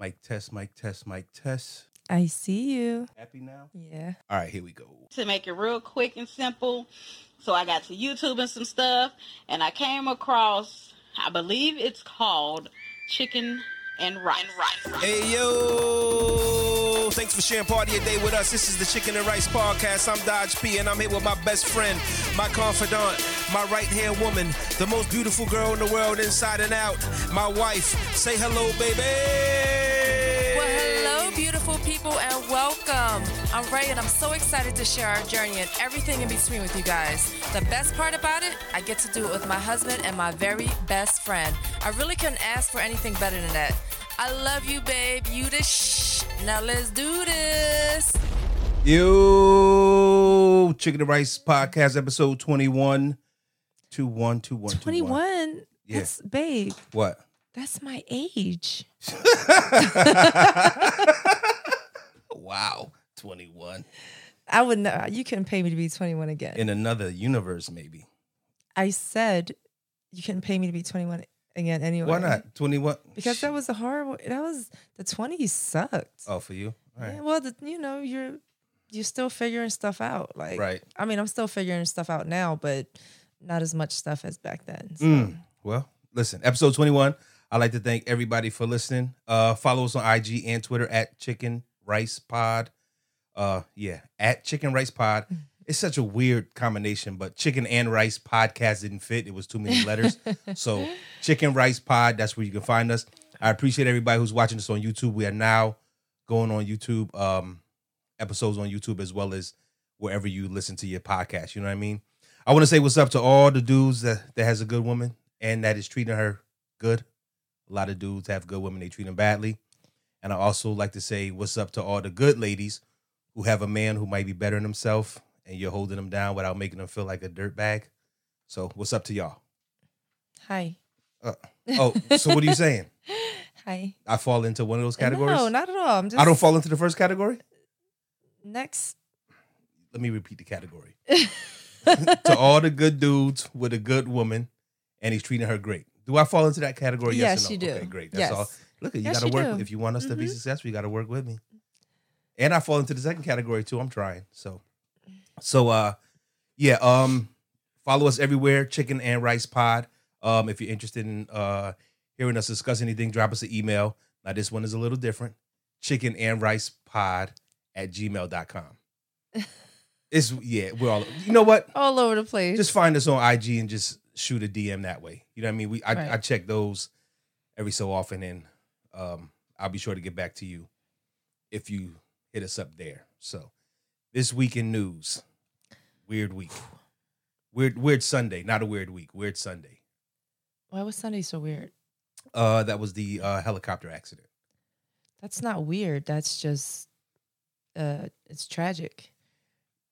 Mic test, mic test, mic test. I see you. Happy now? Yeah. All right, here we go. to make it real quick and simple. So I got to YouTube and some stuff, and I came across, I believe it's called chicken and rice. And rice. Hey yo! Thanks for sharing part of your day with us. This is the Chicken and Rice Podcast. I'm Dodge P, and I'm here with my best friend, my confidant, my right hand woman, the most beautiful girl in the world, inside and out, my wife. Say hello, baby. Well, hello, beautiful people, and welcome. I'm Rae, and I'm so excited to share our journey and everything in between with you guys. The best part about it, I get to do it with my husband and my very best friend. I really couldn't ask for anything better than that. I love you, babe. You the shh. Now let's do this. Yo, Chicken and Rice Podcast, episode 21. 21, 21, 21. Yeah. That's, babe, What? that's my age. Wow, 21. I would know. You couldn't pay me to be 21 again. In another universe, maybe. I said you couldn't pay me to be 21 again anyway. Why not? 21? Because that was a horrible. That was the 20s sucked. Oh, for you? Right. Yeah, well, the, you know, you're you're still figuring stuff out. Like, Right. I mean, I'm still figuring stuff out now, but not as much stuff as back then. So. Mm. Well, listen, episode 21. I'd like to thank everybody for listening. Uh, follow us on IG and Twitter at Chicken Rice Pod. Uh, yeah, at Chicken Rice Pod. It's such a weird combination, but Chicken and Rice Podcast didn't fit. It was too many letters. so, Chicken Rice Pod, that's where you can find us. I appreciate everybody who's watching us on YouTube. We are now going on YouTube, um, episodes on YouTube as well as wherever you listen to your podcast. You know what I mean? I want to say what's up to all the dudes that, that has a good woman and that is treating her good. A lot of dudes have good women, they treat them badly. And I also like to say what's up to all the good ladies who have a man who might be better than himself and you're holding them down without making them feel like a dirt bag. So what's up to y'all? Hi, Uh, oh, so what are you saying? hi. I fall into one of those categories? No, not at all. I'm just. I don't fall into the first category? next. Let me repeat the category. to all the good dudes with a good woman and he's treating her great. Do I fall into that category? Yes, Yes, or no? you do. Okay, great. That's Yes. all. Look, at you Yes, got to work. do. If you want us to be Mhm. successful, you got to work with me. And I fall into the second category too. I'm trying. So, so uh, yeah. Um, follow us everywhere. Chicken and Rice Pod. Um, if you're interested in uh hearing us discuss anything, drop us an email. Now this one is a little different. Chicken and Rice Pod at gmail.com. It's yeah, we're all you know what? All over the place. just find us on IG and just shoot a DM that way. You know what I mean? We I, Right. I check those every so often, and um, I'll be sure to get back to you if you hit us up there. So this week in news, weird week, weird weird Sunday, not a weird week, weird Sunday. Why was Sunday so weird? Uh, that was the uh, helicopter accident. That's not weird. That's just. Uh, it's tragic.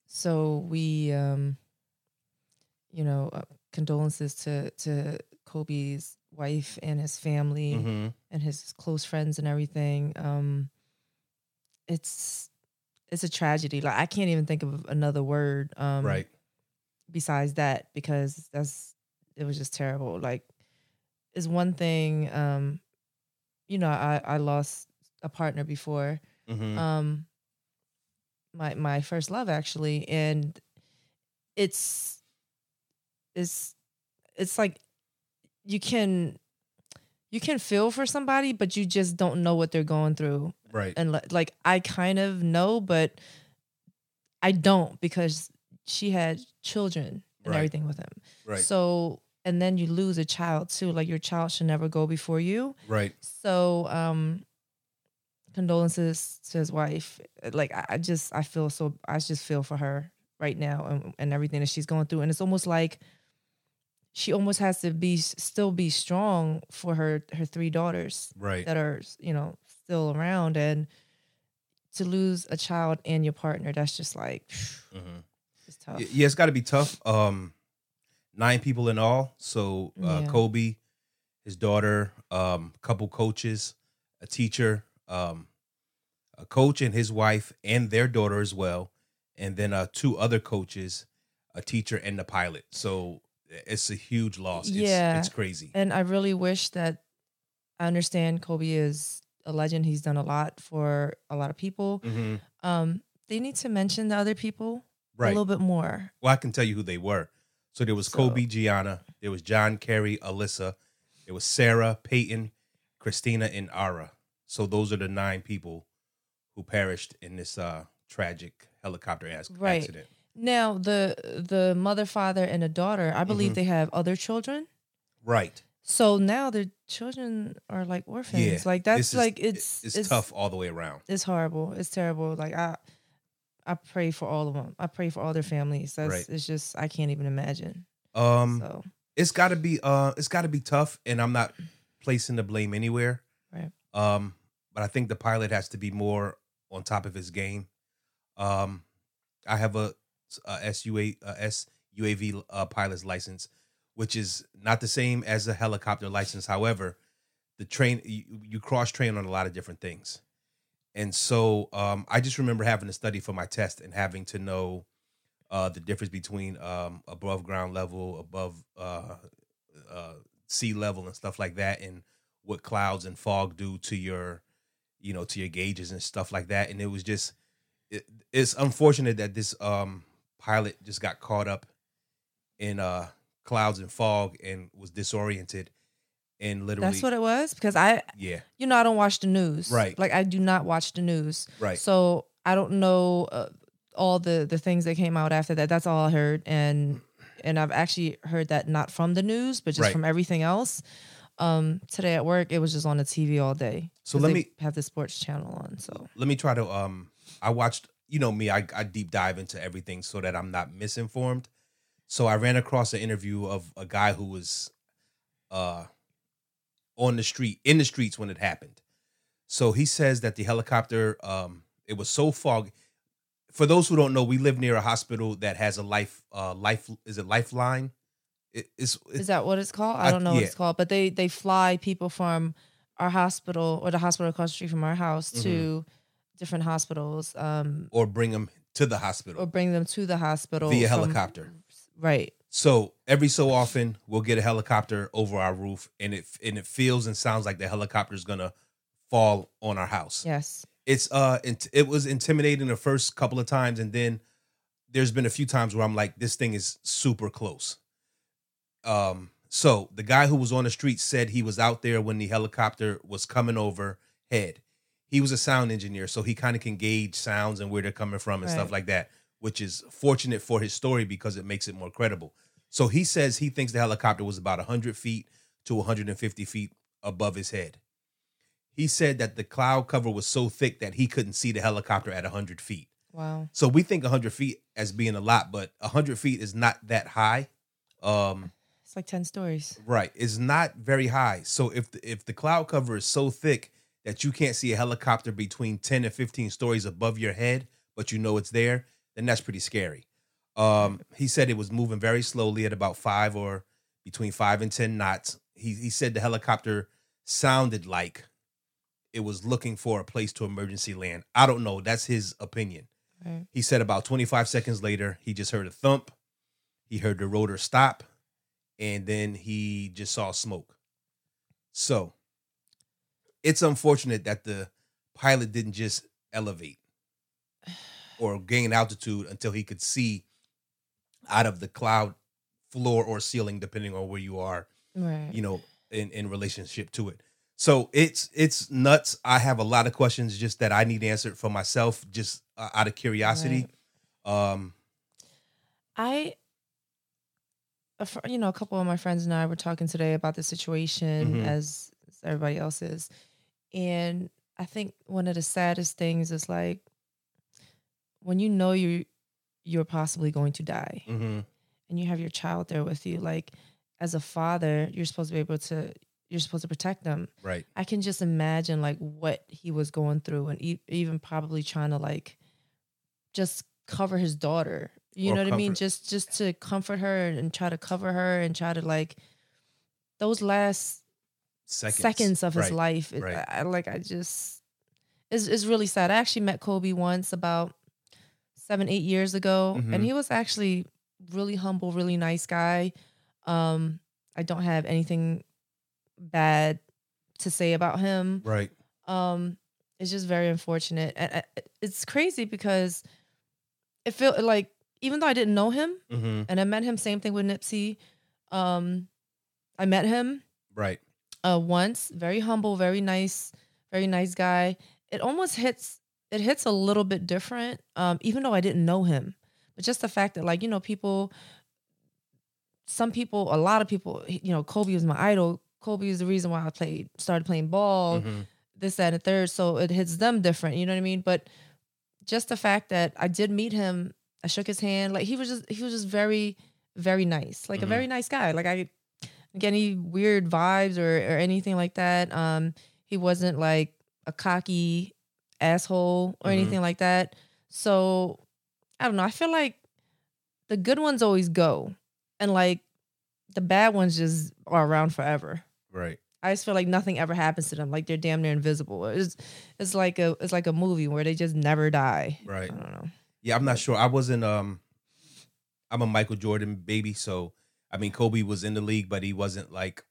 So we, um, you know, uh, condolences to to Kobe's wife and his family. Mm-hmm. and his close friends and everything. Um, it's it's a tragedy. Like I can't even think of another word. Um, right. Besides that, because that's it was just terrible. Like, is one thing. Um, you know, I I lost a partner before. Mm-hmm. Um, my my first love actually, and it's it's it's like you can you can feel for somebody, but you just don't know what they're going through. right. And li- like I kind of know, but I don't because she had children and Right. everything with him. right. So and then you lose a child too. Like your child should never go before you. right. So um condolences to his wife. Like I, I just I feel so I just feel for her right now and, and everything that she's going through. And it's almost like she almost has to be still be strong for her her three daughters Right. that are you know still around and to lose a child and your partner that's just like Mhm. it's tough Yeah, it's got to be tough. Um, nine people in all. So uh, Yeah. Kobe, his daughter, um, couple coaches, a teacher, um, a coach and his wife and their daughter as well, and then uh, two other coaches, a teacher and the pilot. So it's a huge loss. Yeah. it's crazy. and I really wish that I understand Kobe is a legend. He's done a lot for a lot of people. hmm Um, they need to mention the other people a little bit more. Well, I can tell you who they were. So there was So- Kobe Gianna, there was John Keri, Alyssa, there was Sarah, Payton, Christina, and Ara. So those are the nine people who perished in this uh, tragic helicopter ac- Right. accident. Now the the mother, father, and a daughter. I believe Mhm. they have other children. Right. So now their children are like orphans. Yeah. Like that's is- like it's, it's tough all the way around. It's horrible. It's terrible. Like I, I pray for all of them. I pray for all their families. That's Right. it's just I can't even imagine. Um, so it's got to be uh, it's got to be tough, and I'm not placing the blame anywhere. Right. Um, but I think the pilot has to be more on top of his game. Um, I have a, a SUA a SUAV uh, pilot's license, which is not the same as a helicopter license. However, the train you, you cross train on a lot of different things, and so um, I just remember having to study for my test and having to know uh, the difference between um, above ground level, above uh, uh, sea level, and stuff like that, and what clouds and fog do to your, you know, to your gauges and stuff like that. And it was just, it, it's unfortunate that this um, pilot just got caught up in uh, clouds and fog and was disoriented, and literally, that's what it was because I, yeah, you know, I don't watch the news. Right. Like I do not watch the news. right, So I don't know uh, all the the things that came out after that. That's all I heard, and and I've actually heard that not from the news, but just Right. from everything else. Um, today at work, it was just on the TV all day. So let me- have the sports channel on. So let me try to um I watched you know me I, I deep dive into everything so that I'm not misinformed. So I ran across an interview of a guy who was uh on the street in the streets when it happened. So he says that the helicopter um it was so foggy. For those who don't know, we live near a hospital that has a life uh life is it lifeline? It, it's, is that what it's called? I I- don't know what yeah. it's called, but they they fly people from our hospital or the hospital across the street from our house Mm-hmm. to different hospitals, um, or bring them to the hospital or bring them to the hospital via from- helicopter. Right. So every so often we'll get a helicopter over our roof, and it and it feels and sounds like the helicopter is gonna fall on our house. Yes. It's uh, int- it was intimidating the first couple of times, and then there's been a few times where I'm like, this thing is super close. Um, so the guy who was on the street said he was out there when the helicopter was coming overhead. He was a sound engineer, so he kind of can gauge sounds and where they're coming from and stuff like that, which is fortunate for his story because it makes it more credible. So he says he thinks the helicopter was about 100 feet to 150 feet above his head. He said that the cloud cover was so thick that he couldn't see the helicopter at 100 feet. Wow. So we think 100 feet as being a lot, but 100 feet is not that high. Um, It's like ten stories. right, it's not very high. So if the, if the cloud cover is so thick that you can't see a helicopter between 10 and 15 stories above your head, but you know it's there, then that's pretty scary. Um, he said it was moving very slowly at about five or between five and 10 knots. He, he said the helicopter sounded like it was looking for a place to emergency land. I don't know. That's his opinion. Right. He said about 25 seconds later, he just heard a thump. He heard the rotor stop, and then he just saw smoke. So it's unfortunate that the pilot didn't just elevate or gain altitude until he could see out of the cloud floor or ceiling, depending on where you are Right. you know in in relationship to it. So it's it's nuts. I have a lot of questions just that i need answered for myself just uh, out of curiosity. Um I, a fr- you know, a couple of my friends and I were talking today about the situation Mhm. as, as everybody else is, and I think one of the saddest things is like when you know you you're possibly going to die, mhm, and you have your child there with you. Like as a father, you're supposed to be able to you're supposed to protect them. right I can just imagine like what he was going through, and e- even probably trying to like just cover his daughter. You Or know what I mean? Just just to comfort her and try to cover her and try to like those last seconds, seconds, of his Right, life. It, right. I, like I just it's it's really sad. I actually met Kobe once about seven eight years ago, Mhm. and he was actually really humble, really nice guy. Um, I don't have anything bad to say about him. right Um, it's just very unfortunate, and it's crazy because it felt like even though I didn't know him, Mm-hmm. and I met him, same thing with Nipsey. Um, I met him Right. Uh once, very humble, very nice, very nice guy. It almost hits it hits a little bit different, um, even though I didn't know him. But just the fact that like, you know, people some people, a lot of people, you know, Kobe was my idol. Kobe is the reason why I played started playing ball, Mhm. this, that, and the third. So it hits them different, you know what I mean? But just the fact that I did meet him, I shook his hand, like he was just he was just very, very nice. Like a Mhm. very nice guy. Like I any weird vibes or or anything like that. Um, he wasn't like a cocky asshole or Mhm. anything like that. So I don't know. I feel like the good ones always go, and like the bad ones just are around forever. Right. I just feel like nothing ever happens to them. Like they're damn near invisible. It's it's like a it's like a movie where they just never die. Right. I don't know. Yeah, I'm not sure. I wasn't. Um, I'm a Michael Jordan baby, so I mean, Kobe was in the league, but he wasn't like.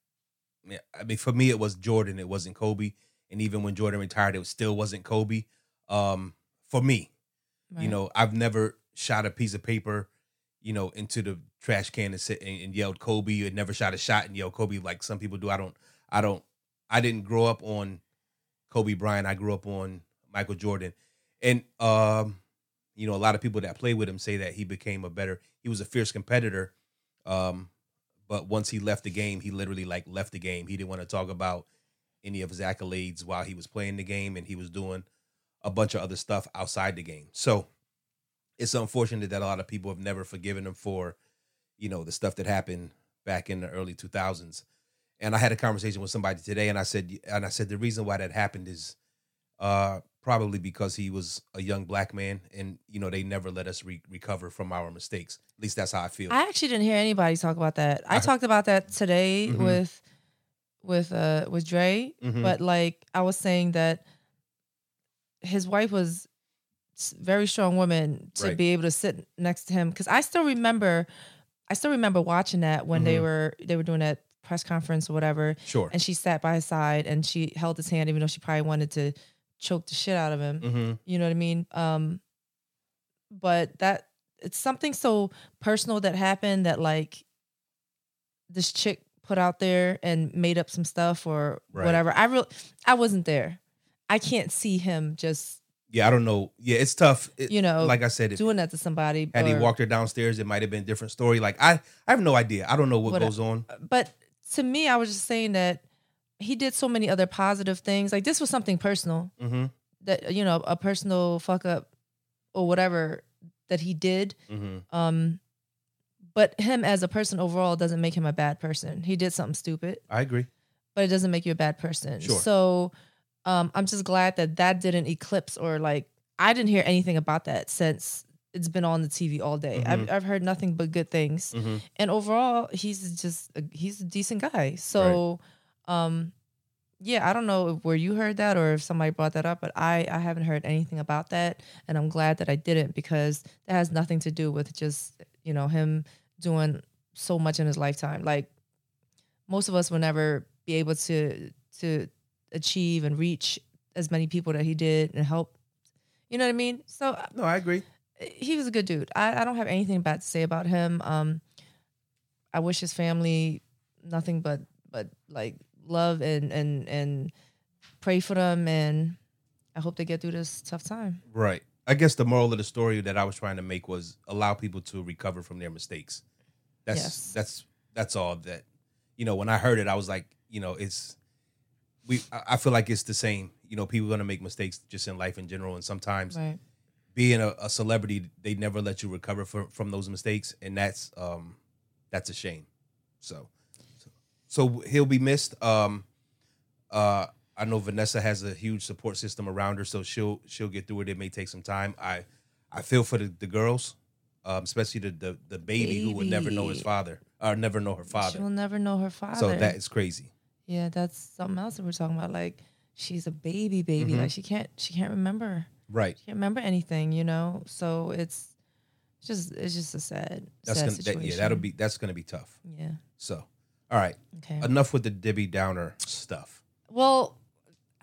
I mean, for me, it was Jordan. It wasn't Kobe, and even when Jordan retired, it still wasn't Kobe. Um, for me, you know, I've never shot a piece of paper, you know, into the trash can and sit and, and yelled Kobe. Or never shot a shot and yelled Kobe like some people do. I don't. I don't. I didn't grow up on Kobe Bryant. I grew up on Michael Jordan, and um, you know, a lot of people that play with him say that he became a better. He was a fierce competitor, um, but once he left the game, he literally like left the game. He didn't want to talk about any of his accolades while he was playing the game, and he was doing a bunch of other stuff outside the game. So it's unfortunate that a lot of people have never forgiven him for, you know, the stuff that happened back in the early 2000s. And I had a conversation with somebody today, and I said, and I said the reason why that happened is uh, probably because he was a young black man, and you know they never let us re- recover from our mistakes. At least that's how I feel. I actually didn't hear anybody talk about that. I I- talked about that today Mhm. with with uh with Dre, Mhm. but like I was saying that his wife was very strong woman to Right. be able to sit next to him because I still remember I still remember watching that when they Mhm. were they were doing that press conference or whatever sure. and she sat by his side and she held his hand even though she probably wanted to choke the shit out of him hmm you know what I mean? Um, but that it's something so personal that happened that like this chick put out there and made up some stuff or Right. whatever. I real I wasn't there. I can't see him just Yeah, I don't know. Yeah, it's tough. It- You know, like I said, doing that to somebody. had he walked her downstairs, it might have been a different story. Like I, I have no idea. I don't know what What- goes on. but to me, I was just saying that he did so many other positive things. Like this was something personal Mm-hmm. that you know, a personal fuck up or whatever that he did. Mm-hmm. Um, but him as a person overall doesn't make him a bad person. He did something stupid, I agree. but it doesn't make you a bad person. Sure. So, um, I'm just glad that that didn't eclipse or like I didn't hear anything about that since it's been on the TV all day. I've Mhm. I've heard nothing but good things, Mm-hmm. and overall, he's just a, he's a decent guy. So, um. Yeah, I don't know where you heard that or if somebody brought that up, but I I haven't heard anything about that, and I'm glad that I didn't because that has nothing to do with just you know him doing so much in his lifetime. Like most of us will never be able to to achieve and reach as many people that he did and help. You know what I mean? So uh, No, I agree. he was a good dude. I, I don't have anything bad to say about him. Um, I wish his family nothing but but like love and and and pray for them, and I hope they get through this tough time. Right. I guess the moral of the story that I was trying to make was allow people to recover from their mistakes. That's Yes. that's that's all that you know, when I heard it, I was like, you know, it's we I feel like it's the same. You know, people are gonna make mistakes just in life in general. And sometimes Right. being a, a celebrity, they never let you recover from, from those mistakes. And that's um that's a shame. So so, he'll be missed. Um uh I know Vanessa has a huge support system around her, so she'll she'll get through it. It may take some time. I I feel for the, the girls, um, especially the, the the baby, who would never know his father or never know her father. She'll never know her father. So that is crazy. yeah, that's something else that we're talking about. Like she's a baby, baby. Mhm. Like she can't she can't remember Right. she can't remember anything. You know. So it's just it's just a sad That's sad gonna that, yeah, that'll be that's gonna be tough. yeah. So all right. Okay. Enough with the Debbie Downer stuff. Well,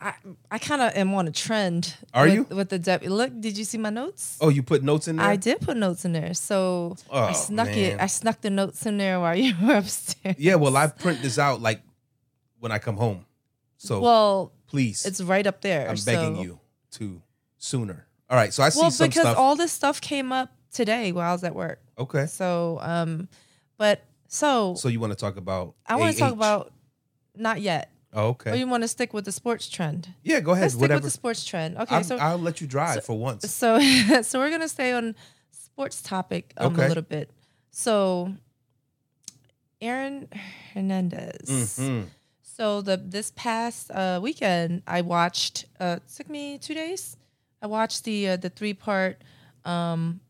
I I kind of am on a trend. Are with, you? with the deputy? Look, did you see my notes? Oh, you put notes in there. I did put notes in there, so I Oh, snuck man. it. I snuck the notes in there while you were upstairs. Yeah, well, I print this out like when I come home. So well, please, it's right up there. I'm begging so- you to sooner. All right, so I see Well, some because stuff. all this stuff came up today while I was at work. okay, So, um, but so, so you want to talk about? I want to talk AH. about not yet. Oh, Or okay. you want to stick with the sports trend? yeah, go ahead. Let's stick Whatever. with the sports trend. Okay, I'm- so I'll let you drive for once. so so we're gonna stay on sports topic um, Okay. a little bit. So, Aaron Hernandez. Mhm. So the this past uh, weekend, I watched. Uh, it took me two days. I watched the uh, the three part um,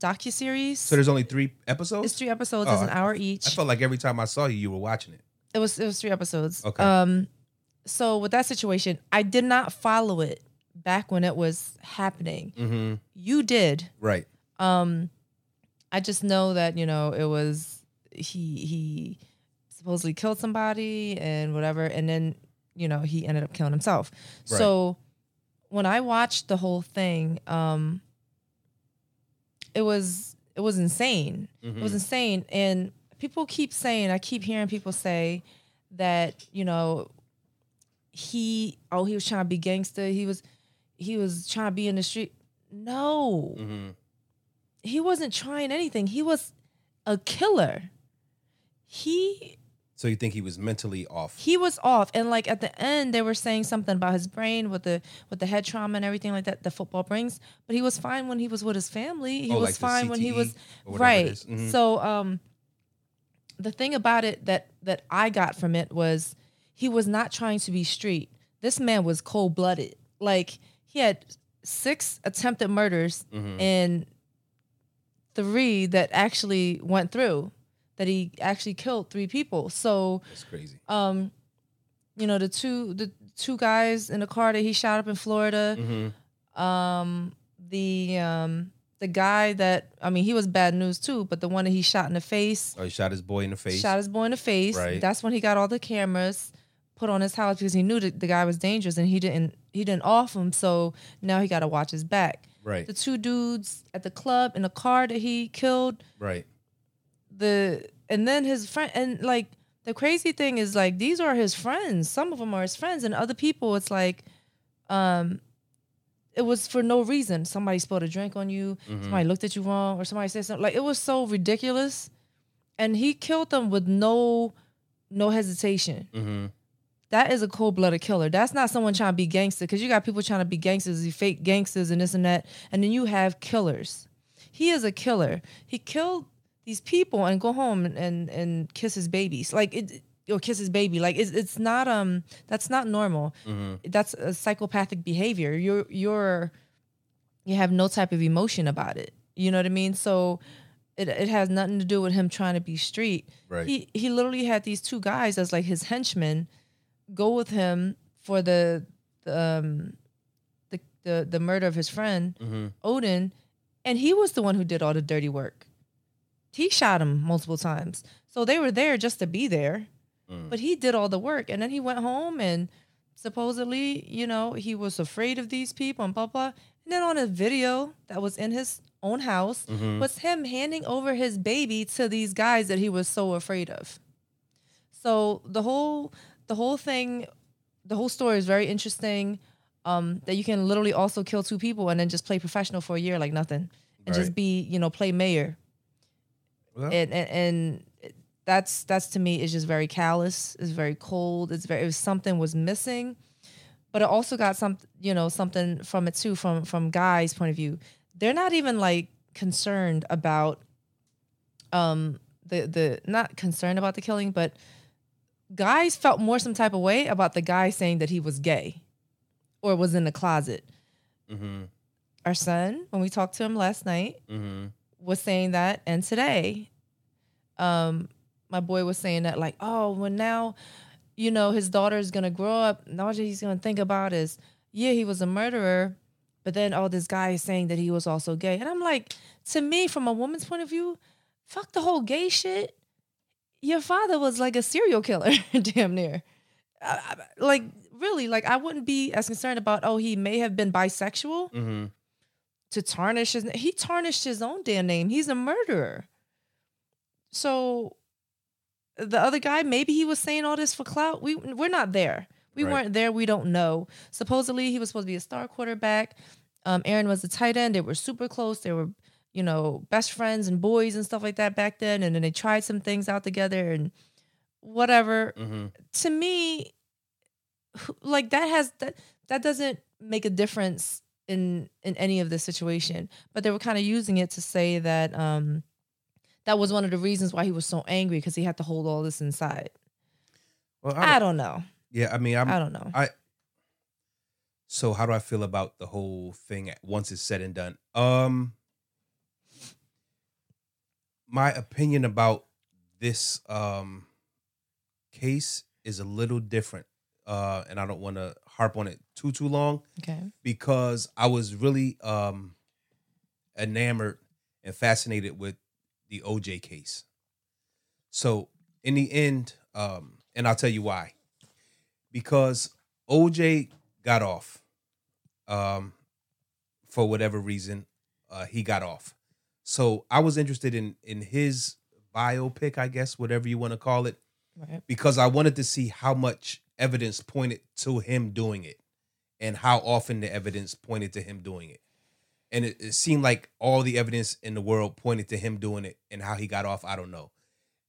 docu series. So there's only three episodes. it's three episodes. Oh, it's an hour each. I felt like every time I saw you, you were watching it. It was it was three episodes. Okay. Um, so with that situation, I did not follow it back when it was happening. Mm-hmm. You did. Right. Um, I just know that you know it was he he supposedly killed somebody and whatever, and then you know he ended up killing himself. Right. So when I watched the whole thing, um, it was it was insane. It was Mhm. insane, and people keep saying I keep hearing people say that you know he oh he was trying to be gangster. He was he was trying to be in the street. No, Mhm. he wasn't trying anything. He was a killer. He So you think he was mentally off? he was off, and like at the end, they were saying something about his brain with the with the head trauma and everything like that the football brings. But he was fine when he was with his family. He Oh, was like fine when he was or whatever it right. Mhm. So um, the thing about it that that I got from it was he was not trying to be street. This man was cold blooded. Like he had six attempted murders Mhm. and three that actually went through. That he actually killed three people. So That's crazy. um, you know the two the two guys in the car that he shot up in Florida. Mm-hmm. Um, the um the guy that I mean he was bad news too, but the one that he shot in the face, Oh, he shot his boy in the face. shot his boy in the face. Right. That's when he got all the cameras put on his house because he knew that the guy was dangerous and he didn't he didn't off him. So now he got to watch his back. right. The two dudes at the club in the car that he killed right. The and then his friend and like the crazy thing is like these are his friends. Some of them are his friends and other people it's like um it was for no reason. Somebody spilled a drink on you. Mhm. somebody looked at you wrong or somebody said something. Like it was so ridiculous. And he killed them with no no hesitation. Mm-hmm. that is a cold-blooded killer. That's not someone trying to be gangster because you got people trying to be gangsters you fake gangsters and this and that and then you have killers. He is a killer. He killed these people and go home and and, and kiss his babies. Like it or kiss his baby. Like it's, it's not um that's not normal. Mm-hmm. that's a psychopathic behavior. You're you're you have no type of emotion about it. You know what i mean? So it, it has nothing to do with him trying to be street. Right. he he literally had these two guys as like his henchmen go with him for the, the um the, the the murder of his friend Mm-hmm. Odin and he was the one who did all the dirty work he shot him multiple times. So they were there just to be there. Mm. but he did all the work. And then he went home and supposedly you know he was afraid of these people and blah blah. And then on a video that was in his own house Mhm. was him handing over his baby to these guys that he was so afraid of. So the whole the whole thing the whole story is very interesting um that you can literally also kill two people and then just play professional for a year like nothing and just be you know play mayor Well, and, and and that's that's to me is just very callous. It's very cold. It's very if something was missing, but it also got some you know something from it too from from guys' point of view. They're not even like concerned about um the the not concerned about the killing, but guys felt more some type of way about the guy saying that he was gay or was in the closet. mm-hmm. Our son, when we talked to him last night, Mm-hmm. Was saying that and today um my boy was saying that like oh well now you know his daughter is gonna grow up and all he's gonna think about is yeah he was a murderer but then oh this guy is saying that he was also gay. And i'm like to me from a woman's point of view fuck the whole gay shit. Your father was like a serial killer damn near. I- I- like really like I wouldn't be as concerned about oh he may have been bisexual Mm-hmm. To tarnish his he tarnished his own damn name. He's a murderer. So the other guy maybe he was saying all this for clout. We we're not there. We Right. weren't there. We don't know. Supposedly he was supposed to be a star quarterback. Um, Aaron was a tight end. They were super close. They were you know best friends and boys and stuff like that back then. And then they tried some things out together and whatever Mm-hmm. to me like that has that that doesn't make a difference in in any of this situation but they were kind of using it to say that um that was one of the reasons why he was so angry because he had to hold all this inside Well, i don't know yeah, I mean, I'm, i don't know I so how do I feel about the whole thing once it's said and done? Um my opinion about this um case is a little different. Uh and I don't want to harp on it too too long okay because I was really um enamored and fascinated with the OJ case. So in the end, um, and I'll tell you why. Because OJ got off. Um for whatever reason, uh he got off. So I was interested in in his biopic, I guess, whatever you want to call it right because I wanted to see how much evidence pointed to him doing it and how often the evidence pointed to him doing it. And it, it seemed like all the evidence in the world pointed to him doing it and how he got off. I don't know.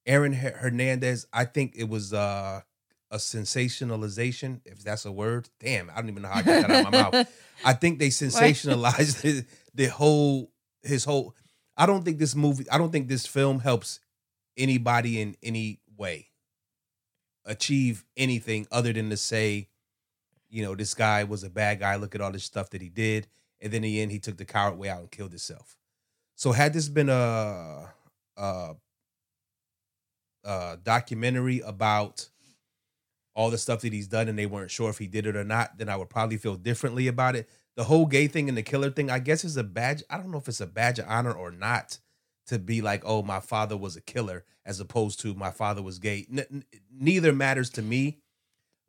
Aaron Hernandez, I think it was uh, a sensationalization, if that's a word. Damn, I don't even know how I got that out of my mouth. I think they sensationalized the, the whole his whole. I don't think this movie. I don't think this film helps anybody in any way achieve anything other than to say, you know, this guy was a bad guy. Look at all this stuff that he did, and then in the end, he took the coward way out and killed himself. So, had this been a, a, a documentary about all the stuff that he's done, and they weren't sure if he did it or not, then I would probably feel differently about it. The whole gay thing and the killer thing, I guess, is a badge. I don't know if it's a badge of honor or not to be like, oh, my father was a killer, as opposed to my father was gay. N- neither matters to me.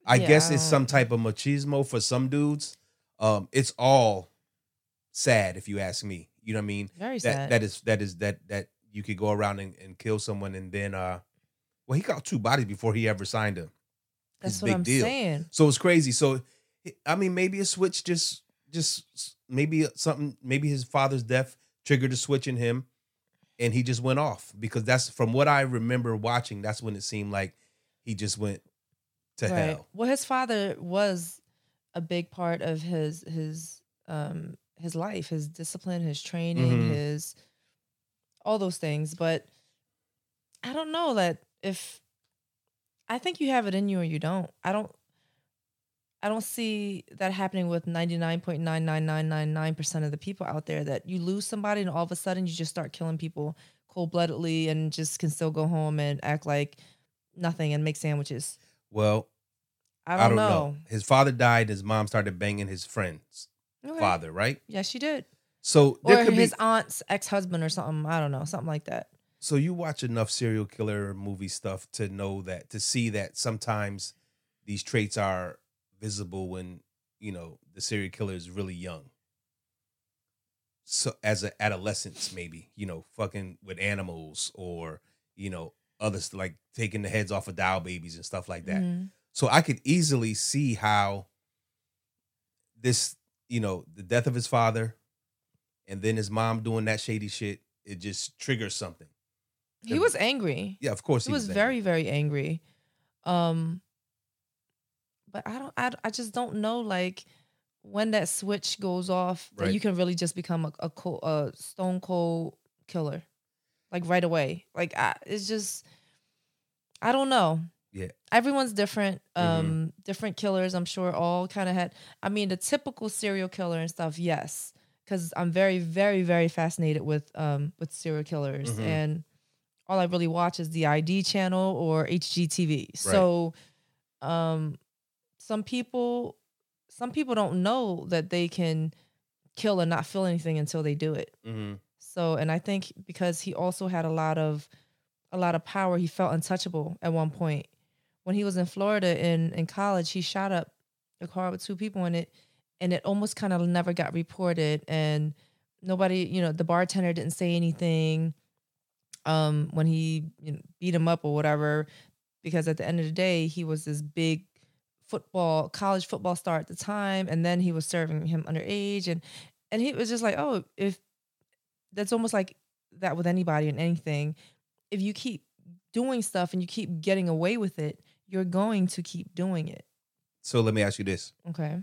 I Yeah, guess it's some type of machismo for some dudes. Um, it's all sad if you ask me. You know what I mean? very That sad that is that is that that you could go around and, and kill someone and then uh well he got two bodies before he ever signed him. that's It's what big i'm deal. saying So it's crazy. So I mean, maybe a switch just just maybe something. Maybe his father's death triggered a switch in him, and he just went off because that's from what I remember watching. That's when it seemed like he just went to hell. well his father was a big part of his his um his life his discipline his training Mhm. his all those things but i don't know that if i think you have it in you or you don't i don't i don't see that happening with 99.99999% of the people out there that you lose somebody and all of a sudden you just start killing people cold-bloodedly and just can still go home and act like nothing and make sandwiches Well, i don't, know. His father died. His mom started banging his friend's Okay. father, right? Yes, she did. So Or there could his be. aunt's ex husband or something. I don't know, something like that. So you watch enough serial killer movie stuff to know that to see that sometimes these traits are visible when you know the serial killer is really young. So as an adolescence, maybe you know, fucking with animals or you know others like taking the heads off of doll babies and stuff like that. Mhm. So I could easily see how this, you know, the death of his father and then his mom doing that shady shit, it just triggers something. He was angry. Yeah, of course He was very, very angry. Um, but I don't. I, I just don't know. Like when that switch goes off, that you can really just become a a, cold, a stone cold killer, like right away. Like I, it's just, I don't know. Yeah. Everyone's different. Um, different killers. I'm sure all kind of had. I mean, the typical serial killer and stuff. Yes, because I'm very, very, very fascinated with um with serial killers Mhm. and all I really watch is the ID channel or HGTV. So um some people some people don't know that they can kill and not feel anything until they do it. hmm So and I think because he also had a lot of a lot of power, he felt untouchable at one point. When he was in Florida in in college, he shot up a car with two people in it, and it almost kind of never got reported, and nobody, you know, the bartender didn't say anything um when he you know, beat him up or whatever because at the end of the day he was this big football college football star at the time and then he was serving him underage and and he was just like oh if that's almost like that with anybody and anything if you keep doing stuff and you keep getting away with it you're going to keep doing it So let me ask you this, okay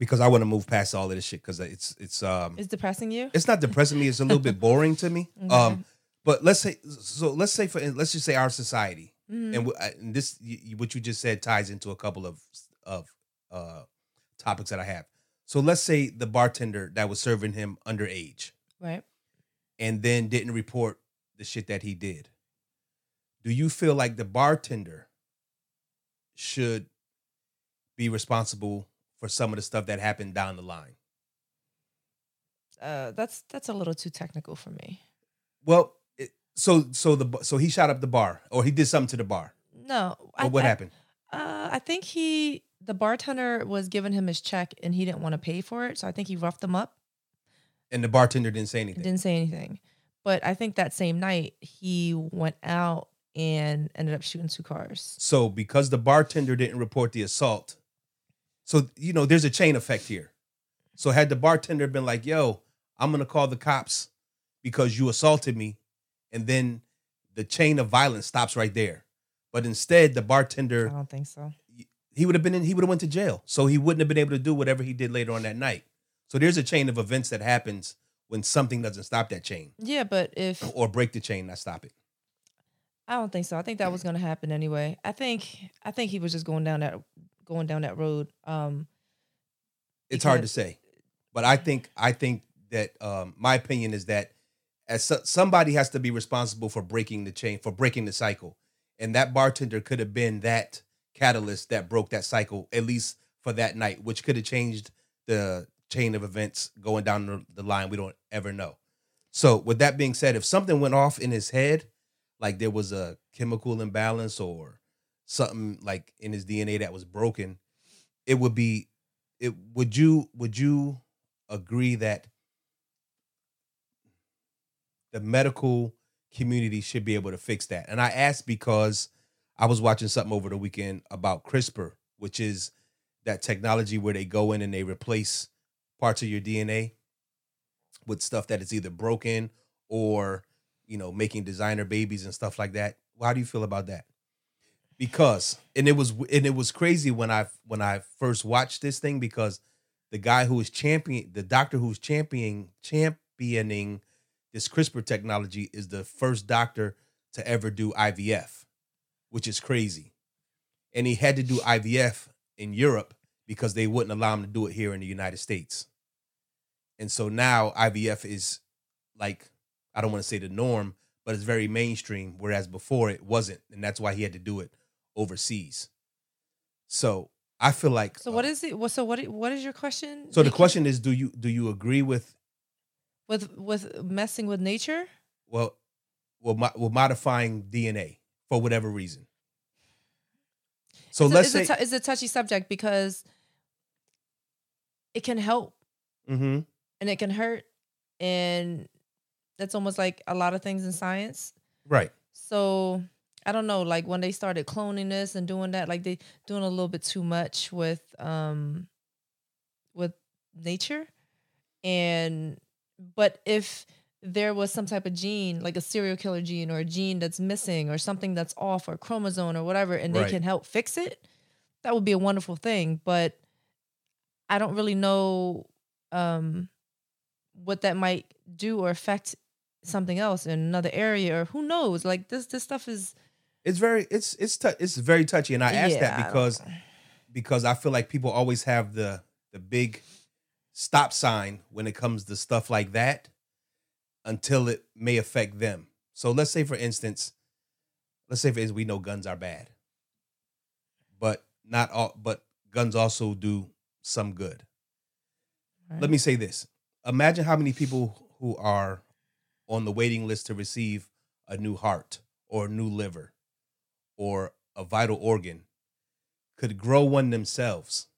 because I want to move past all of this shit because it's it's um it's depressing you it's not depressing me. It's a little bit boring to me. Okay. Um, but let's say so. Let's say for let's just say our society, Mhm. and, w- uh, and this y- what you just said ties into a couple of of uh topics that I have. So let's say the bartender that was serving him underage right and then didn't report the shit that he did. Do you feel like the bartender should be responsible for some of the stuff that happened down the line? uh that's that's a little too technical for me Well, so so the so he shot up the bar or he did something to the bar. no But what I, happened? Uh, I think he, the bartender was giving him his check and he didn't want to pay for it. So I think he roughed him up. And the bartender didn't say anything. Didn't say anything. But I think that same night he went out and ended up shooting two cars. So because the bartender didn't report the assault, so you know there's a chain effect here. So had the bartender been like, "Yo, I'm gonna call the cops because you assaulted me," and then the chain of violence stops right there. But instead, the bartender. I don't think so. he would have been in, he would have went to jail. So he wouldn't have been able to do whatever he did later on that night. So there's a chain of events that happens when something doesn't stop that chain Yeah, but if or break the chain, not stop it. I don't think so. I think that was going to happen anyway. I think I think he was just going down that going down that road. Um, it's hard to say but i think i think that um my opinion is that as so, somebody has to be responsible for breaking the chain for breaking the cycle. And that bartender could have been that catalyst that broke that cycle at least for that night which could have changed the chain of events going down the, the line. We don't ever know. So with that being said if something went off in his head like there was a chemical imbalance or something like in his dna that was broken it would be it would you would you agree that the medical community should be able to fix that. And i asked because i was watching something over the weekend about crispr which is that technology where they go in and they replace parts of your dna with stuff that is either broken or you know making designer babies and stuff like that. How do you feel about that? Because and it was and it was crazy when I when I first watched this thing because the guy who was champion the doctor who's championing championing this CRISPR technology is the first doctor to ever do IVF, which is crazy. And he had to do IVF in Europe because they wouldn't allow him to do it here in the United States. And so now IVF is like I don't want to say the norm, but it's very mainstream whereas before it wasn't and that's why he had to do it overseas. So I feel like so what uh, is it? What so what? What is your question? so the question is do you do you agree with with with messing with nature. well well, mo- well modifying DNA for whatever reason. So It's let's it's, say a, it's a touchy subject because it can help Mhm. and it can hurt, and that's almost like a lot of things in science. right. So I don't know, like when they started cloning this and doing that, like they doing a little bit too much with um with nature. And but if there was some type of gene, like a serial killer gene or a gene that's missing or something that's off or chromosome or whatever, and they Right. can help fix it, that would be a wonderful thing. But I don't really know um what that might do or affect something else in another area or who knows like this this stuff is It's very it's it's it's very touchy and I ask Yeah, that because know. because I feel like people always have the the big stop sign when it comes to stuff like that until it may affect them. So let's say for instance, let's say for instance we know guns are bad. But not all but guns also do some good. Let me say this. Imagine how many people who are on the waiting list to receive a new heart or a new liver or a vital organ could grow one themselves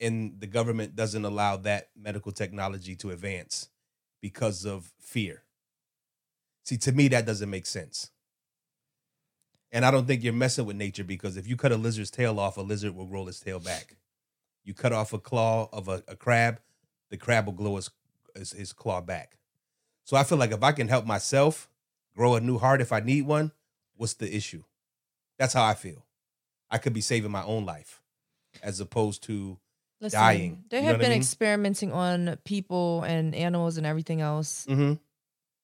and the government doesn't allow that medical technology to advance because of fear. See, to me, that doesn't make sense. And I don't think you're messing with nature because if you cut a lizard's tail off, a lizard will roll its tail back. You cut off a claw of a, a crab, the crab will grow his, his, his claw back. So I feel like if I can help myself grow a new heart if I need one, what's the issue? That's how I feel. I could be saving my own life as opposed to Listen, dying. They You have what I been mean? experimenting on people and animals and everything else Mhm.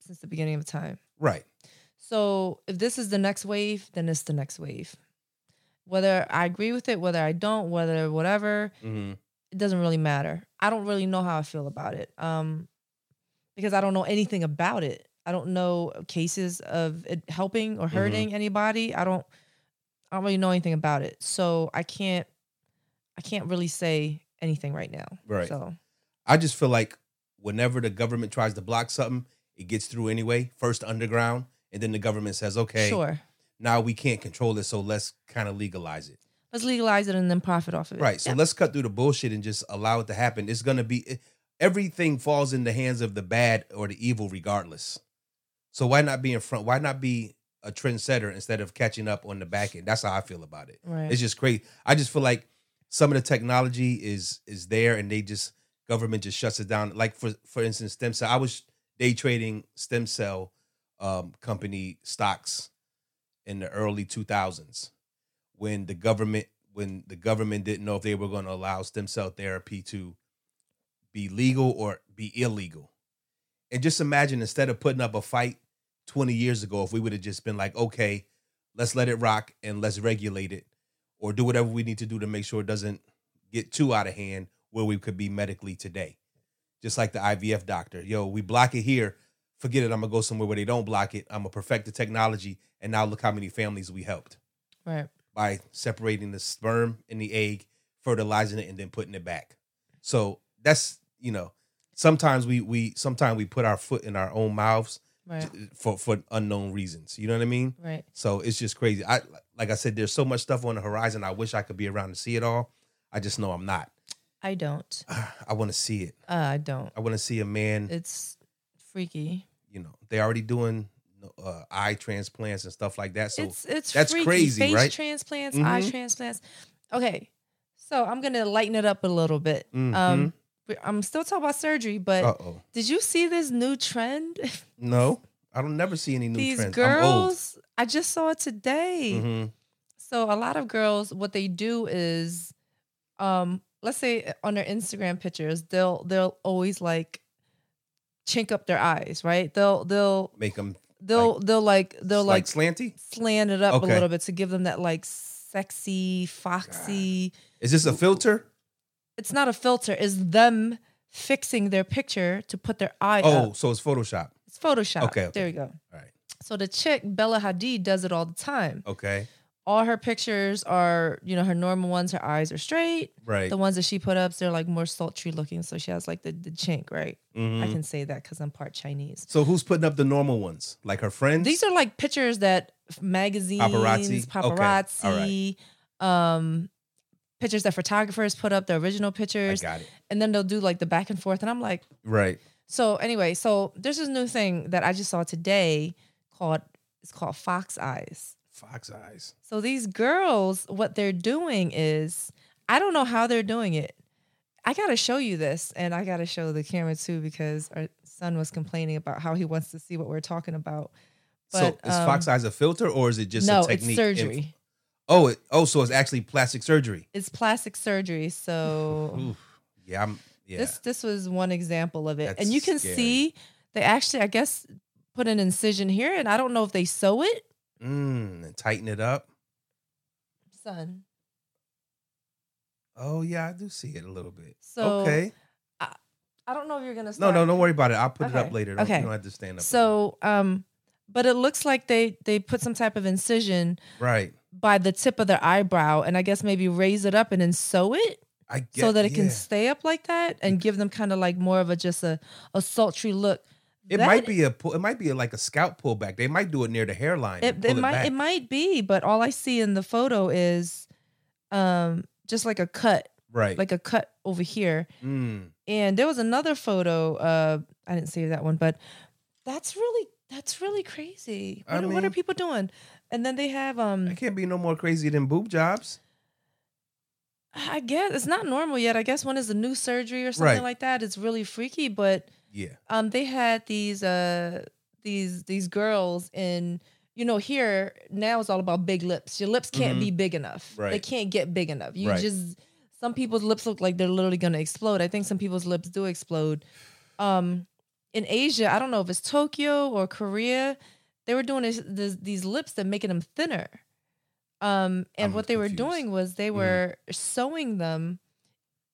since the beginning of time. right. So if this is the next wave, then it's the next wave. Whether I agree with it, whether I don't, whether whatever, hmm it doesn't really matter. I don't really know how I feel about it. Um because I don't know anything about it. I don't know cases of it helping or hurting anybody. I don't I don't really know anything about it. So I can't I can't really say anything right now. Right. So I just feel like whenever the government tries to block something, it gets through anyway, first underground, and then the government says, okay, sure. now we can't control it, so let's kind of legalize it. Let's legalize it and then profit off of it. Right. So Yeah. let's cut through the bullshit and just allow it to happen. It's going to be eh, everything falls in the hands of the bad or the evil, regardless. So why not be in front? Why not be a trendsetter instead of catching up on the back end? That's how I feel about it. Right. It's just crazy. I just feel like some of the technology is is there, and they just government just shuts it down. Like for for instance, stem cell. I was day trading stem cell um, company stocks in the early two thousands when the government when the government didn't know if they were going to allow stem cell therapy to be legal or be illegal. And just imagine instead of putting up a fight 20 years ago, if we would have just been like, okay, let's let it rock and let's regulate it or do whatever we need to do to make sure it doesn't get too out of hand where we could be medically today. Just like the IVF doctor. Yo, we block it here. Forget it. I'm going to go somewhere where they don't block it. I'm to perfect the technology. And now look how many families we helped right. by separating the sperm and the egg, fertilizing it, and then putting it back. So that's you know, sometimes we we sometimes we put our foot in our own mouths Right. for for unknown reasons. You know what I mean? Right. So it's just crazy. I like I said, there's so much stuff on the horizon. I wish I could be around to see it all. I just know I'm not. I don't. I want to see it. Uh, I don't. I want to see a man. It's freaky. You know, they're already doing uh, eye transplants and stuff like that. So it's it's that's freaky. crazy, Face right? transplants, eye Mhm. transplants. Okay, so I'm gonna lighten it up a little bit. Um, we- I'm still talking about surgery, but uh oh, did you see this new trend? no, I don't never see any new These trends. I'm old. girls, I just saw it today. Mhm. So a lot of girls, what they do is, um, let's say on their Instagram pictures, they'll they'll always like chink up their eyes, right? They'll they'll Make them they'll they'll like they'll like, like slanty. slant it up Okay. a little bit to give them that like sexy, foxy. Is this a filter? It's not a filter. It's them fixing their picture to put their eye Oh, up. so it's Photoshop. It's Photoshop. Okay, okay. There you go. All right. So the chick Bella Hadid does it all the time. Okay. All her pictures are, you know, her normal ones. Her eyes are straight. Right. The ones that she put up, they're like more sultry looking. So she has like the, the chink, right? Mhm. I can say that because I'm part Chinese. So who's putting up the normal ones? Like her friends? These are like pictures that magazines, Paparazzi? paparazzi, Okay. Um, pictures that photographers put up, the original I pictures, got it. and then they'll do like the back and forth. And I'm like, Right. so anyway, so there's this new thing that I just saw today called it's called fox eyes. Fox eyes. So these girls, what they're doing is, I don't know how they're doing it. I gotta show you this, and I gotta show the camera too because our son was complaining about how he wants to see what we're talking about. so But, is fox um, eyes a filter or is it just no, a technique? it's surgery. Oh, it, oh, so it's actually plastic surgery. It's plastic surgery. So Oof. Yeah, I'm yeah. this this was one example of it, That's and you can scary. see they actually, I guess, put an incision here, and I don't know if they sew it. mm, and tighten it up. Son, Oh yeah, I do see it a little bit. So, okay. I don't know if you're gonna. No, Start. no, don't worry about it. I'll put it up later. Don't, Okay. You don't have to stand up. So, um, but it looks like they they put some type of incision right. by the tip of their eyebrow, and I guess maybe raise it up and then sew it I get so that it yeah. can stay up like that and give them kind of like more of a just a a sultry look. It That- might be a pull, it might be like a scalp pullback. They might do it near the hairline. It, it might back. it might be, but all I see in the photo is um just like a cut, right. like a cut over here. Mm. And there was another photo. Uh, I didn't save that one, but that's really that's really crazy. I What, are- what are people doing? And then they have um. It can't be no more crazy than boob jobs. I guess it's not normal yet. I guess when it's a new surgery or something Right. like that, it's really freaky. But Yeah. um, they had these uh these these girls in you know here now it's all about big lips. Your lips can't be big enough. Right. They Mm-hmm. Can't get big enough. You Right. just some people's lips look like they're literally gonna explode. I think some people's lips do explode. Um, in Asia, I don't know if it's Tokyo or Korea, they were doing this, this, these lips that making them thinner. Um, and I'm what they were doing was they Mhm. were sewing them,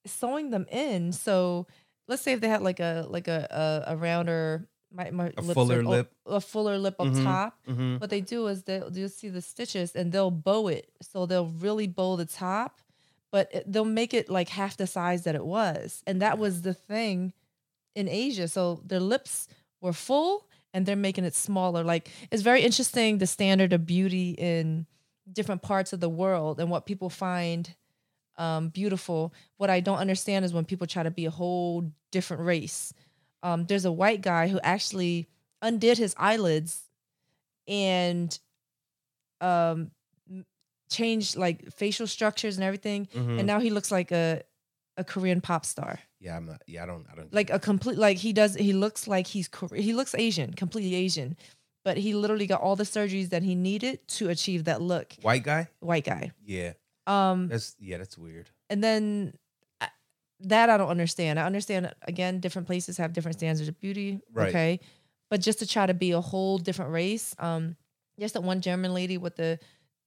sewing them in. So let's say if they had like a like a a, a rounder, my, my A lips fuller are lip. a fuller lip up Mhm. top. Mm-hmm. What they do is they'll you'll see the stitches and they'll bow it. So they'll really bow the top, but it, they'll make it like half the size that it was. And that was the thing in Asia. So their lips were full and they're making it smaller. Like it's very interesting the standard of beauty in different parts of the world and what people find um, beautiful. What I don't understand is when people try to be a whole different race. Um, there's a white guy who actually undid his eyelids and um, changed like facial structures and everything, Mhm. and now he looks like a a Korean pop star. Yeah, I'm not. Yeah, I don't. I don't. Like a complete like he does. He looks like he's he looks Asian, completely Asian, but he literally got all the surgeries that he needed to achieve that look. white guy. White guy. Yeah, Um, that's yeah, that's weird. and then I- that I don't understand. I understand again, different places have different standards of beauty. Right. Okay, but just to try to be a whole different race. Um, there's that one German lady with the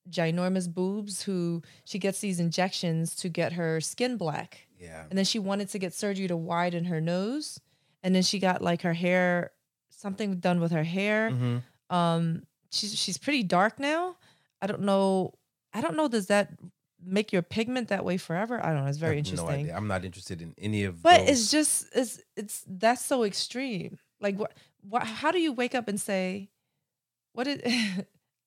ginormous boobs who she gets these injections to get her skin black, Yeah, and then she wanted to get surgery to widen her nose, and then she got like her hair something done with her hair. Mhm. Um, she's she's pretty dark now. I don't know. I don't know. Does that make your pigment that way forever? I don't know. It's very no interesting. idea. I'm not interested in any of. but those. it's just it's it's that's so extreme. Like what? What? How do you wake up and say, "What is?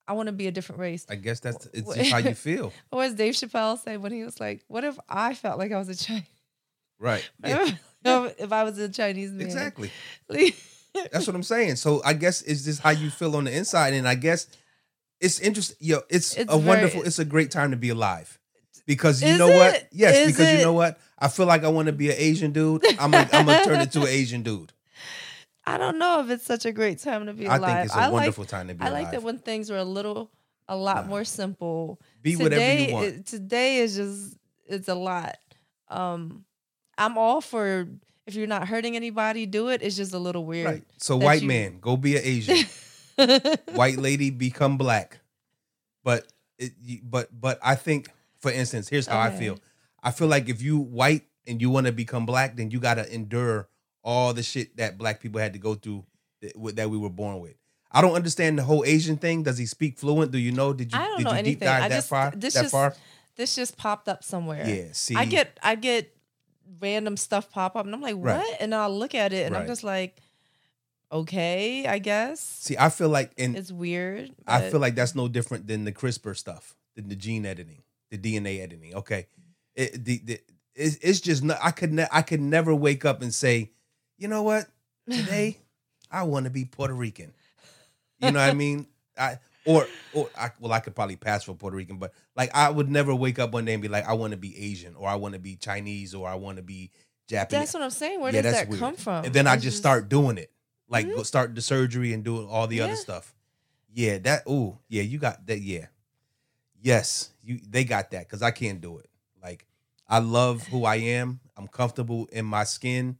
I want to be a different race." I guess that's it's just how you feel, What does Dave Chappelle say when he was like, "What if I felt like I was a Chinese? right? Yeah, if I was a Chinese man?" exactly. That's what I'm saying. So I guess it's just how you feel on the inside, and I guess it's interesting. Yo, it's, It's a very- wonderful. It's a great time to be alive because you know what? Yes, Is because you know what? I feel like I want to be an Asian dude. I'm gonna, I'm gonna turn into an Asian dude. I don't know if it's such a great time to be alive. I think it's a like- wonderful time to be I alive. like that when things were a little, a lot Nah. more simple. Be today, whatever you want. it- today is just it's a lot. Um, I'm all for if you're not hurting anybody, do it. It's just a little weird. Right. So white you- man, go be an Asian. white lady become black. But it, but but I think, for instance, here's how I feel. I feel like if you white and you want to become black, then you got to endure all the shit that black people had to go through that, that we were born with. I don't understand the whole Asian thing. Does he speak fluent? Do you know? Did you I don't did know you anything. deep dive I that just far? this that just far? this just popped up somewhere. Yeah. See, I get I get random stuff pop up and I'm like, what? Right. And I'll look at it and I'm just like, okay, I guess see. I feel like and it's weird. I feel like that's no different than the CRISPR stuff, than the gene editing, the DNA editing. Okay, it, the, the, it's, it's just not, I could ne- I could never wake up and say, you know what, today I want to be Puerto Rican. You know what I mean? I or or I, well, I could probably pass for Puerto Rican, but like I would never wake up one day and be like, I want to be Asian, or I want to be Chinese, or I want to be Japanese. That's what I'm saying. Where Yeah, does that weird. come from? and then I just start doing it, like Mhm. start the surgery and doing all the other stuff. Yeah, that. Ooh, yeah, you got that. Yeah, yes, you. They got that because I can't do it. Like I love who I am. I'm comfortable in my skin.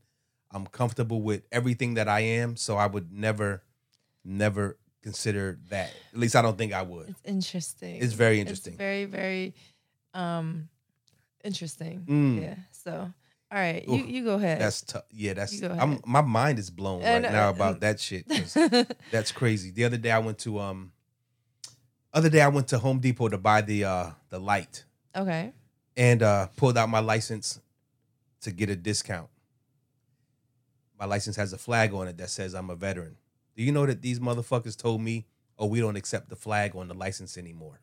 I'm comfortable with everything that I am. So I would never, never consider that. At least I don't think I would. It's interesting. It's very interesting. It's very, very um interesting. Mm. Yeah. So all right, Ooh, you, you go ahead. That's tough. Yeah, that's. Go I'm, my mind is blown right now about that shit. That's crazy. The other day I went to um other day I went to Home Depot to buy the uh the light okay. and uh pulled out my license to get a discount. My license has a flag on it that says I'm a veteran. Do you know that these motherfuckers told me, "Oh, we don't accept the flag on the license anymore."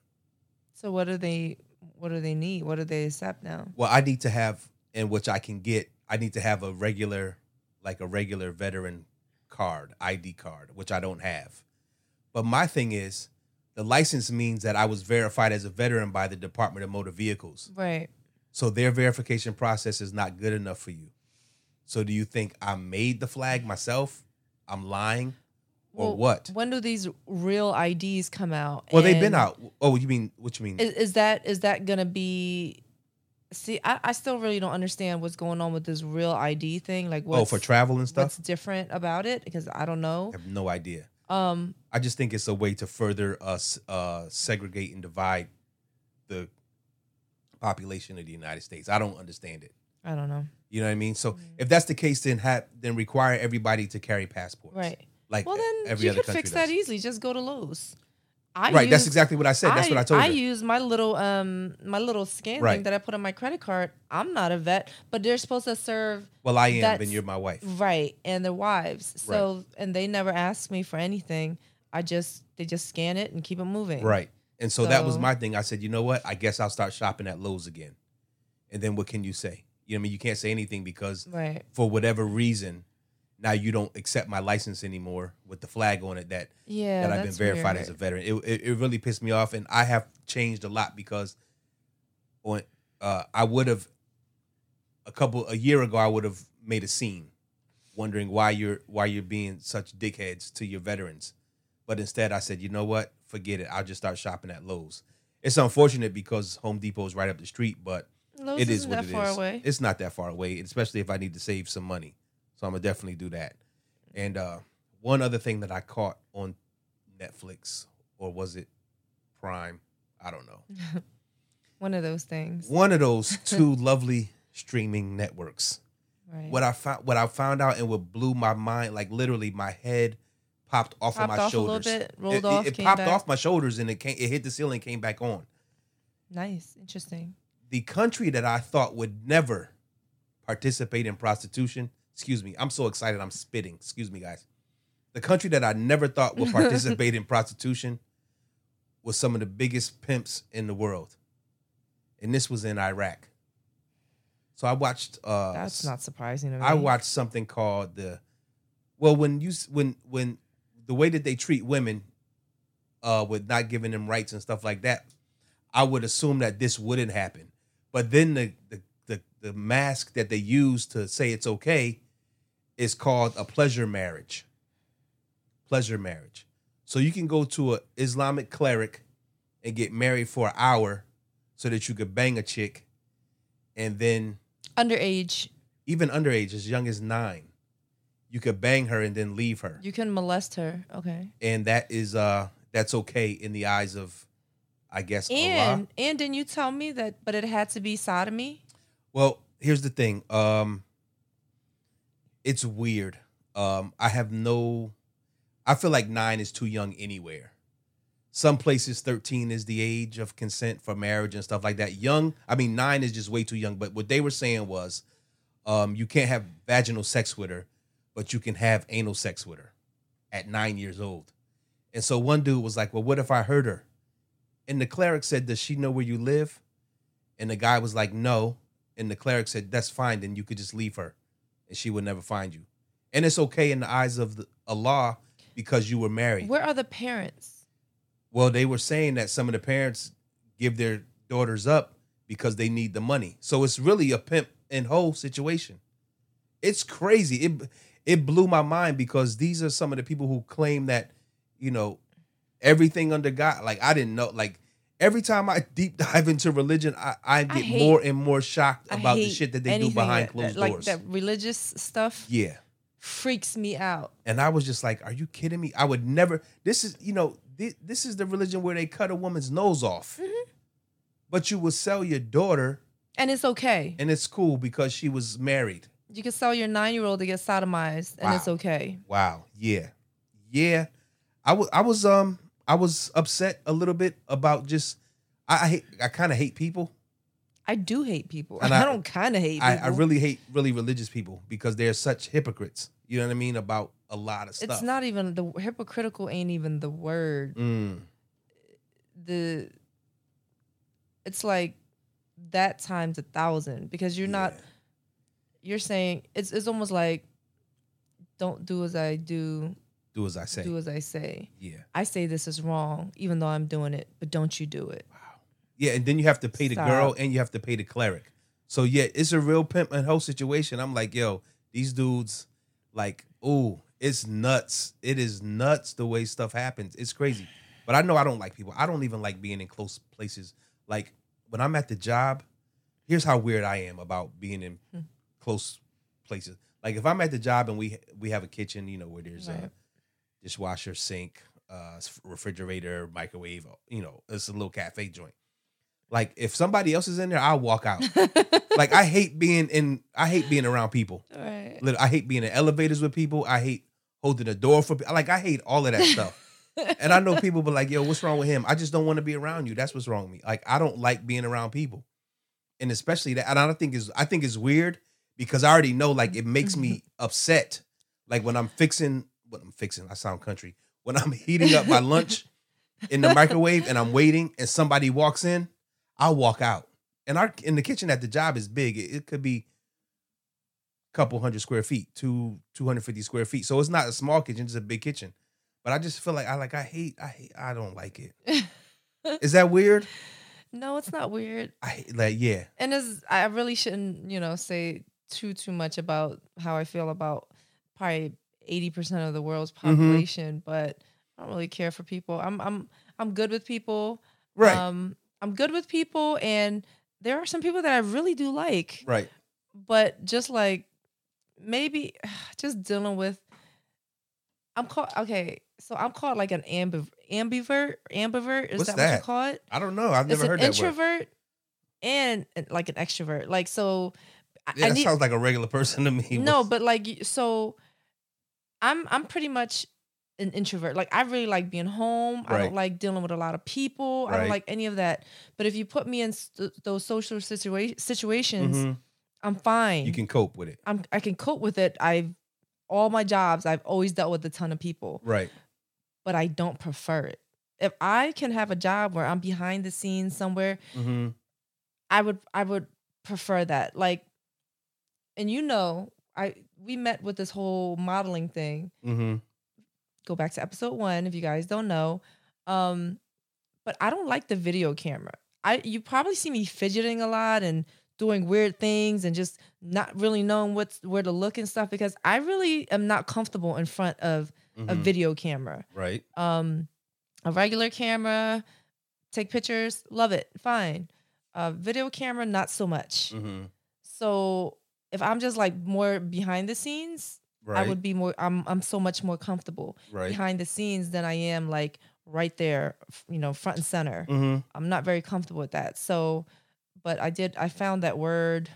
So what do they what do they need? What do they accept now? Well, I need to have in which I can get. I need to have a regular, like a regular veteran card, ID card, which I don't have. But my thing is, the license means that I was verified as a veteran by the Department of Motor Vehicles. Right. So their verification process is not good enough for you. So do you think I made the flag myself? I'm lying, or Well, what? When do these real IDs come out? Well, they've been out. Oh, you mean what you mean? Is, is that is that gonna be? See, I, I still really don't understand what's going on with this real ID thing. Like, what's, oh, for travel and stuff. what's different about it? Because I don't know. I have no idea. Um, I just think it's a way to further us uh, segregate and divide the population of the United States. I don't understand it. I don't know. You know what I mean? Mm. So if that's the case, then have then require everybody to carry passports. Right. Like Well, then every you other could country fix does. that easily. Just go to Lowe's. I right. That's use- exactly what I said. That's what I told you. I her. use my little um my little scan Right. thing that I put on my credit card. I'm not a vet, but they're supposed to serve well, I am, that's- and you're my wife. right and their wives. So and they never ask me for anything. I just they just scan it and keep it moving. Right. And so, that was So- my thing. I said, you know what? I guess I'll start shopping at Lowe's again. And then what can you say? You know, what I mean, you can't say anything because Right. for whatever reason, now you don't accept my license anymore with the flag on it that Yeah. that I've been verified weird. as a veteran. It, it it really pissed me off, and I have changed a lot because on uh, I would have a couple a year ago I would have made a scene, wondering why you're why you're being such dickheads to your veterans, but instead I said, you know what, forget it. I'll just start shopping at Lowe's. It's unfortunate because Home Depot is right up the street, but Lowe's it is what that it is. far away. It's not that far away, especially if I need to save some money. So I'm gonna definitely do that. And uh, one other thing that I caught on Netflix or was it Prime? I don't know. One of those things. One of those two lovely streaming networks. Right. What I found, what I found out, and what blew my mind, like literally, my head popped off Popped of my off a little shoulders. bit, rolled it, it- off, It, came popped back. off my shoulders, and it came. It hit the ceiling, came back on. Nice. Interesting. The country that I thought would never participate in prostitution. Excuse me, I'm so excited. I'm spitting. Excuse me, guys. The country that I never thought would participate in prostitution was some of the biggest pimps in the world, and this was in Iraq. So I watched. Uh, That's not surprising to me. I watched something called the. Well, when you when when the way that they treat women, uh, with not giving them rights and stuff like that, I would assume that this wouldn't happen. But then the the the, the mask that they use to say it's okay is called a pleasure marriage. Pleasure marriage. So you can go to an Islamic cleric and get married for an hour, so that you could bang a chick, and then underage. even underage, as young as nine, you could bang her and then leave her, You can molest her. Okay. and that is uh that's okay in the eyes of, I guess Allah. And and didn't you tell me that? But it had to be sodomy. Well, here's the thing. Um, it's weird. Um, I have no. I feel like nine is too young anywhere. Some places thirteen is the age of consent for marriage and stuff like that. Young, I mean nine is just way too young. But what they were saying was, um, you can't have vaginal sex with her, but you can have anal sex with her at nine years old. And so one dude was like, "Well, what if I hurt her?" And the cleric said, "Does she know where you live?" And the guy was like, "No." And the cleric said, "That's fine. Then you could just leave her, and she would never find you. And it's okay in the eyes of the, Allah because you were married." Where are the parents? Well, they were saying that some of the parents give their daughters up because they need the money. So it's really a pimp and hoe situation. It's crazy. It it blew my mind because these are some of the people who claim that, you know, everything under God. Like I didn't know. Like every time I deep dive into religion, I, I get hate- more and more shocked about the shit that they do behind that- closed like doors. that religious stuff yeah. freaks me out. And I was just like, "Are you kidding me? I would never. This is, you know, this, this is the religion where they cut a woman's nose off, Mm-hmm. but you will sell your daughter, And it's okay. and it's cool because she was married. You can sell your nine year old to get sodomized, and it's okay. Wow. Yeah. Yeah. I was. I was. Um. I was upset a little bit about just. I. I hate. I kind of hate people. I do hate people. And I, I- don't kind of hate I, people. I really hate really religious people because they're such hypocrites. You know what I mean about a lot of stuff. It's not even the hypocritical. Ain't even the word. Mm. The. It's like that times a thousand because you're not you're saying it's it's almost like don't do as I do, Do as I say. do as I say. Yeah. I say this is wrong, even though I'm doing it, but don't you do it. Wow. Yeah, and then you have to pay the Stop. girl and you have to pay the cleric. So yeah, it's a real pimp and hoe situation. I'm like, yo, these dudes, like, ooh, it's nuts. It is nuts the way stuff happens. It's crazy. But I know I don't like people. I don't even like being in close places. Like when I'm at the job, here's how weird I am about being in Hmm. close places. Like if I'm at the job and we we have a kitchen, you know, where there's a Right. Dishwasher, sink, uh, refrigerator, microwave, you know, it's a little cafe joint. Like if somebody else is in there, I'll walk out. like I hate being in I hate being around people. Right. I hate being in elevators with people. I hate holding the door for people. Like I hate all of that stuff. and I know people be like, "Yo, what's wrong with him?" I just don't want to be around you. That's what's wrong with me. Like I don't like being around people, and especially that. And I don't think is I think it's weird because I already know like it makes me upset. Like when I'm fixing what I'm fixing. I sound country. When I'm heating up my lunch in the microwave and I'm waiting and somebody walks in, I'll walk out. And our in the kitchen at the job is big. It, it could be a couple hundred square feet, two 250 square feet. So it's not a small kitchen, it's a big kitchen. But I just feel like I like I hate I hate I don't like it. Is that weird? No, it's not weird. I like yeah. and it's, I really shouldn't, you know, say too too much about how I feel about probably eighty percent of the world's Mm-hmm. population, but I don't really care for people. I'm I'm I'm good with people. Right. Um, I'm good with people, and there are some people that I really do like. right. But just like maybe just dealing with, I'm called okay. So I'm called like an ambiv- ambivert. Ambivert is What's that, what you call it? I don't know. I've it's never an heard that word. introvert and and, like an extrovert. Like so, I- Yeah, I that need sounds like a regular person to me. no, but like so, I'm I'm pretty much an introvert. Like I really like being home. I don't like dealing with a lot of people. I don't like any of that. But if you put me in st- those social situa- situations, Mhm. I'm fine. you can cope with it. I'm I can cope with it. I've all my jobs. I've always dealt with a ton of people, Right. but I don't prefer it. If I can have a job where I'm behind the scenes somewhere, Mm-hmm. I would I would prefer that. Like, and you know, I we met with this whole modeling thing. Mm-hmm. Go back to episode one if you guys don't know. Um, but I don't like the video camera. I you probably see me fidgeting a lot and doing weird things and just not really knowing what's where to look and stuff because I really am not comfortable in front of a Mhm. video camera. Right. Um, a regular camera, take pictures, love it, fine. A video camera, not so much. Mm-hmm. So if I'm just like more behind the scenes, Right. I would be more. I'm I'm so much more comfortable right. behind the scenes than I am like right there, you know, front and center. Mm-hmm. I'm not very comfortable with that. So, but I did. I found that word,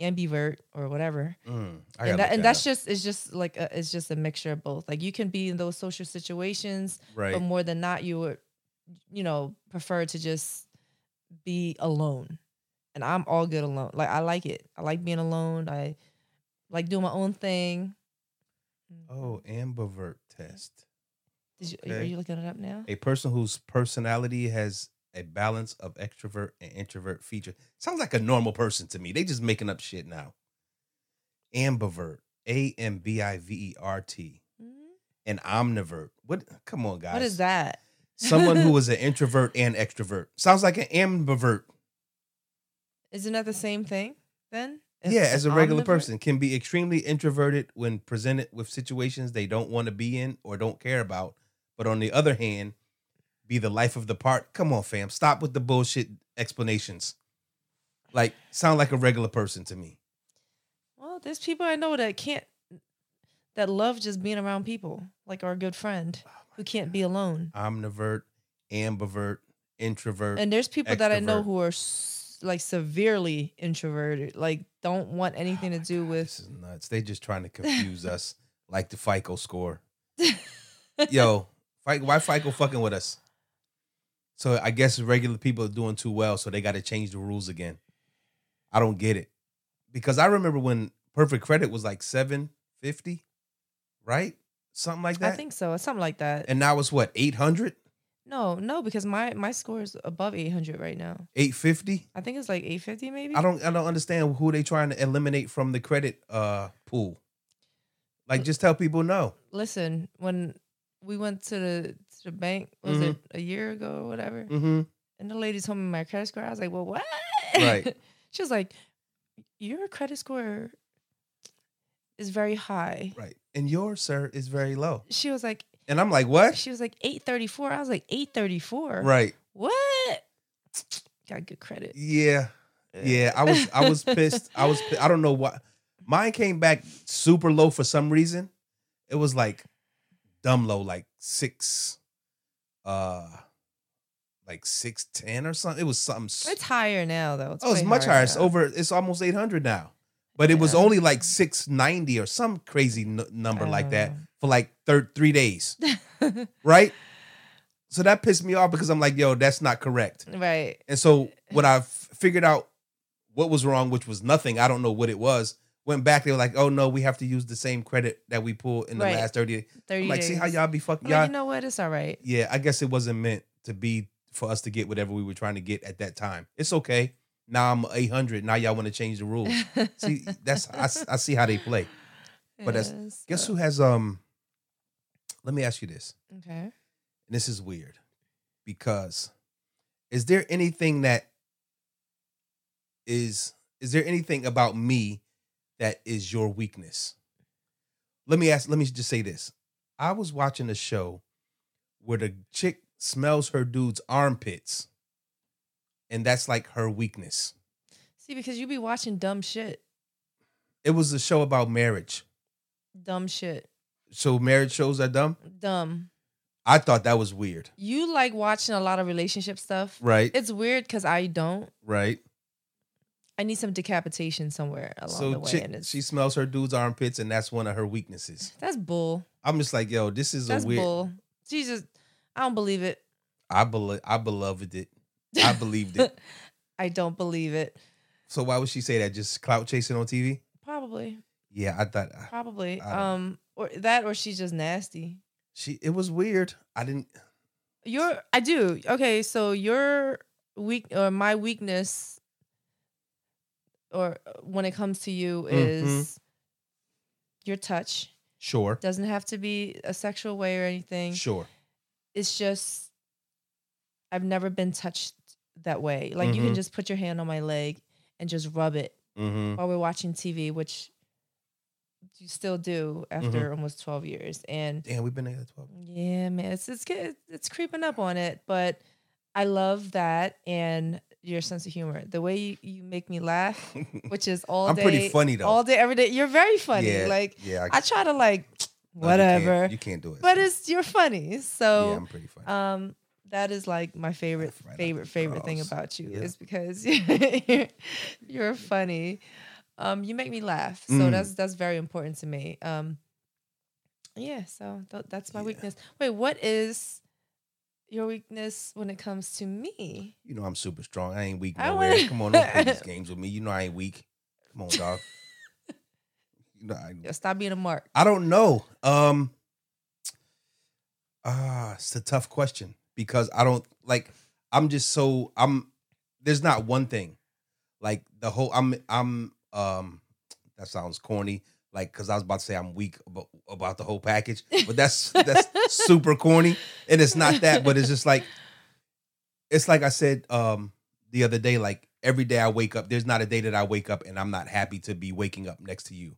ambivert or whatever, Mm. And that, and that's up. just it's just like a, it's just a mixture of both. Like you can be in those social situations, right. but more than not, you would, you know, prefer to just be alone. And I'm all good alone. Like I like it. I like being alone. I like doing my own thing. Oh, ambivert test. Did you, Are you looking it up now? A person whose personality has a balance of extrovert and introvert feature. Sounds like a normal person to me. They just making up shit now. Ambivert. A M B I V E R T. Mhm. An omnivert. What come on, guys. What is that? Someone who is an introvert and extrovert. Sounds like an ambivert. Isn't that the same thing then? If yeah, as a regular omnivore? person, can be extremely introverted when presented with situations they don't want to be in or don't care about. But on the other hand, be the life of the part. Come on, fam. Stop with the bullshit explanations. Like, sound like a regular person to me. Well, there's people I know that can't that love just being around people, like our good friend Oh who can't be alone. Omnivert, ambivert, introvert. And there's people that I know who are s- like severely introverted, like don't want anything Oh to do this with. This is nuts. They just trying to confuse us like the FICO score. Yo, why FICO fucking with us? So I guess regular people are doing too well, so they got to change the rules again. I don't get it because I remember when perfect credit was like seven fifty, right? Something like that. I think so, something like that. and now it's what eight hundred. No, no, because my my score is above 800 right now. 850? I think it's like 850 maybe. I don't I don't understand who they trying to eliminate from the credit uh pool. Like just tell people no. Listen, when we went to the to the bank, was Mhm. it a year ago or whatever? Mm-hmm. And the lady told me my credit score. I was like, well, what? Right. she was like, your credit score is very high. Right. And yours, sir, is very low. She was like, And I'm like, what? she was like 834. I was like 834. Right. What? Got good credit. Yeah. Yeah. I was I was pissed. I was I don't know why. Mine came back super low for some reason. It was like dumb low, like six uh like six ten or something. It was something It's higher now though. Oh, it's much higher. It's over. It's almost eight hundred now. But it was only like six ninety or some crazy n- number like that Oh. For like thir- three days, right? So that pissed me off because I'm like, yo, that's not correct. right. And so when I f- figured out what was wrong, which was nothing, I don't know what it was. Went back, they were like, "Oh no, we have to use the same credit that we pulled in the Right. last 30 days." 30 I'm like, see how y'all be fucking y'all. like, you know what? It's all right. yeah, I guess it wasn't meant to be for us to get whatever we were trying to get at that time. It's okay. Now I'm 800. Now y'all want to change the rules. see, that's I, I, see how they play. But that's- Yes, Guess who has um? Let me ask you this. Okay. And this is weird because is there anything that is is there anything about me that is your weakness? Let me ask let me just say this. I was watching a show where the chick smells her dude's armpits and that's like her weakness. See, because you be watching dumb shit. It was a show about marriage. Dumb shit. So marriage shows are dumb? Dumb. I thought that was weird. You like watching a lot of relationship stuff. Right? It's weird because I don't. right. I need some decapitation somewhere along the way. chick, and she smells her dude's armpits, and that's one of her weaknesses. that's bull. I'm just like, yo, this is That's a weird. bull. She just, I don't believe it. I believe, I beloved it. I believed it. I don't believe it. So why would she say that? Just clout chasing on TV? Probably. Yeah, I thought Probably. I Um, or that, or she's just nasty. she. It was weird. I didn't. Your, I do. Okay, so your weak or my weakness, or uh, when it comes to you, is your touch. Sure, Doesn't have to be a sexual way or anything. sure. It's just I've never been touched that way. Like you can Mhm. just put your hand on my leg and just rub it Mm-hmm. while we're watching TV, which you still do after Mm-hmm. almost twelve years. And Damn, we've been together twelve. yeah, man, it's it's get- it's creeping up on it, but I love that and your sense of humor, the way you, you make me laugh, which is all I'm day. pretty funny, though. All day, every day. You're very funny. Yeah, Like yeah. I try to like no, you can't- whatever, You can't, do it. but it's you're funny. So yeah, I'm pretty funny. um, that is like my favorite, right favorite, favorite thing about you Yeah. is because you're, you're funny. Um, you make me laugh, so Mm. that's that's very important to me. Um, yeah, so th- that's my Yeah. weakness. Wait, what is your weakness when it comes to me? you know I'm super strong. I ain't weak nowhere. wanna- Come on, don't play these games with me. You know I ain't weak. Come on, dog. you know I, Yeah, stop being a mark. I don't know. Um ah, it's a tough question because I don't like I'm just so I'm there's not one thing. Like the whole I'm I'm um that sounds corny like cuz I was about to say I'm weak about, about the whole package, but that's that's super corny and it's not that but it's just like it's like I said um the other day like every day I wake up there's not a day that I wake up and I'm not happy to be waking up next to you.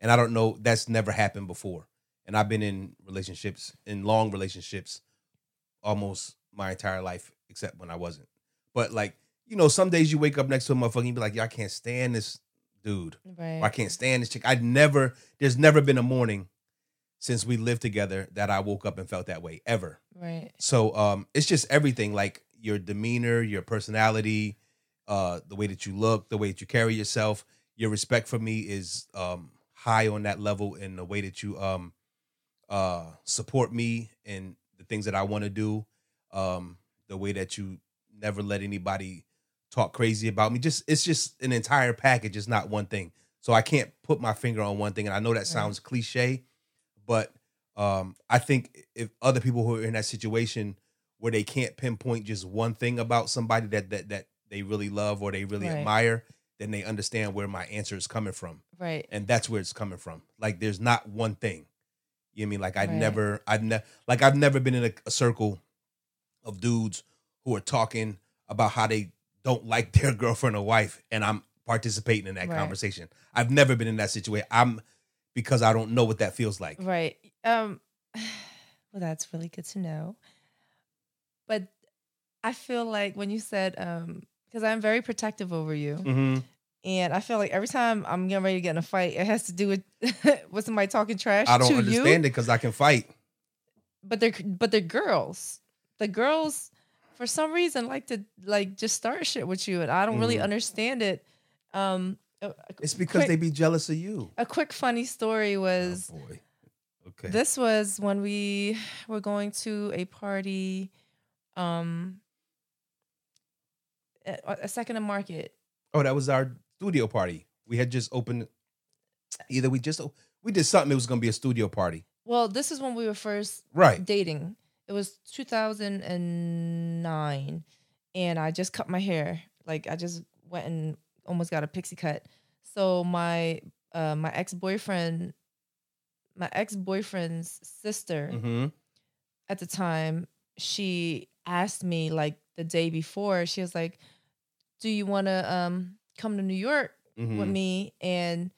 And I don't know, that's never happened before. And I've been in relationships, in long relationships, almost my entire life, except when I wasn't. But like, you know, some days you wake up next to a motherfucker and you be like, yeah, I can't stand this dude. Right. Or I can't stand this chick. I'd never, there's never been a morning since we lived together that I woke up and felt that way, ever. Right. So um it's just everything like your demeanor, your personality, uh the way that you look, the way that you carry yourself, your respect for me is um high on that level in the way that you um uh support me and the things that I want to do, um the way that you never let anybody talk crazy about me. Just it's just an entire package, it's not one thing. So I can't put my finger on one thing and I know that sounds cliche, but um I think if other people who are in that situation where they can't pinpoint just one thing about somebody that that that they really love or they really Right. admire, then they understand where my answer is coming from. Right. And that's where it's coming from. Like there's not one thing. You know what I mean? Like I Right. never I've never like I've never been in a, a circle of dudes who are talking about how they don't like their girlfriend or wife and I'm participating in that Right. conversation. I've never been in that situation. I'm because I don't know what that feels like. Right. Um well that's really good to know. But I feel like when you said um because I'm very protective over you Mm-hmm. and I feel like every time I'm getting ready to get in a fight it has to do with with somebody talking trash I don't understand you. it because I can fight. But they're but they're girls. The girls for some reason like to like just start shit with you and I don't really Mhm. understand it. Um a, a It's because quick, they be jealous of you. a quick funny story was oh boy. Okay. This was when we were going to a party, um, at a second and market. oh, that was our studio party. We had just opened. Either we just we did something. It was gonna be a studio party. Well, this is when we were first Right. dating. It was 2009, and I just cut my hair. Like I just went and almost got a pixie cut. So my uh, my ex boyfriend, my ex boyfriend's sister. Mm-hmm. at the time, she asked me like the day before, she was like, Do you wanna um come to New York with Mm-hmm. me and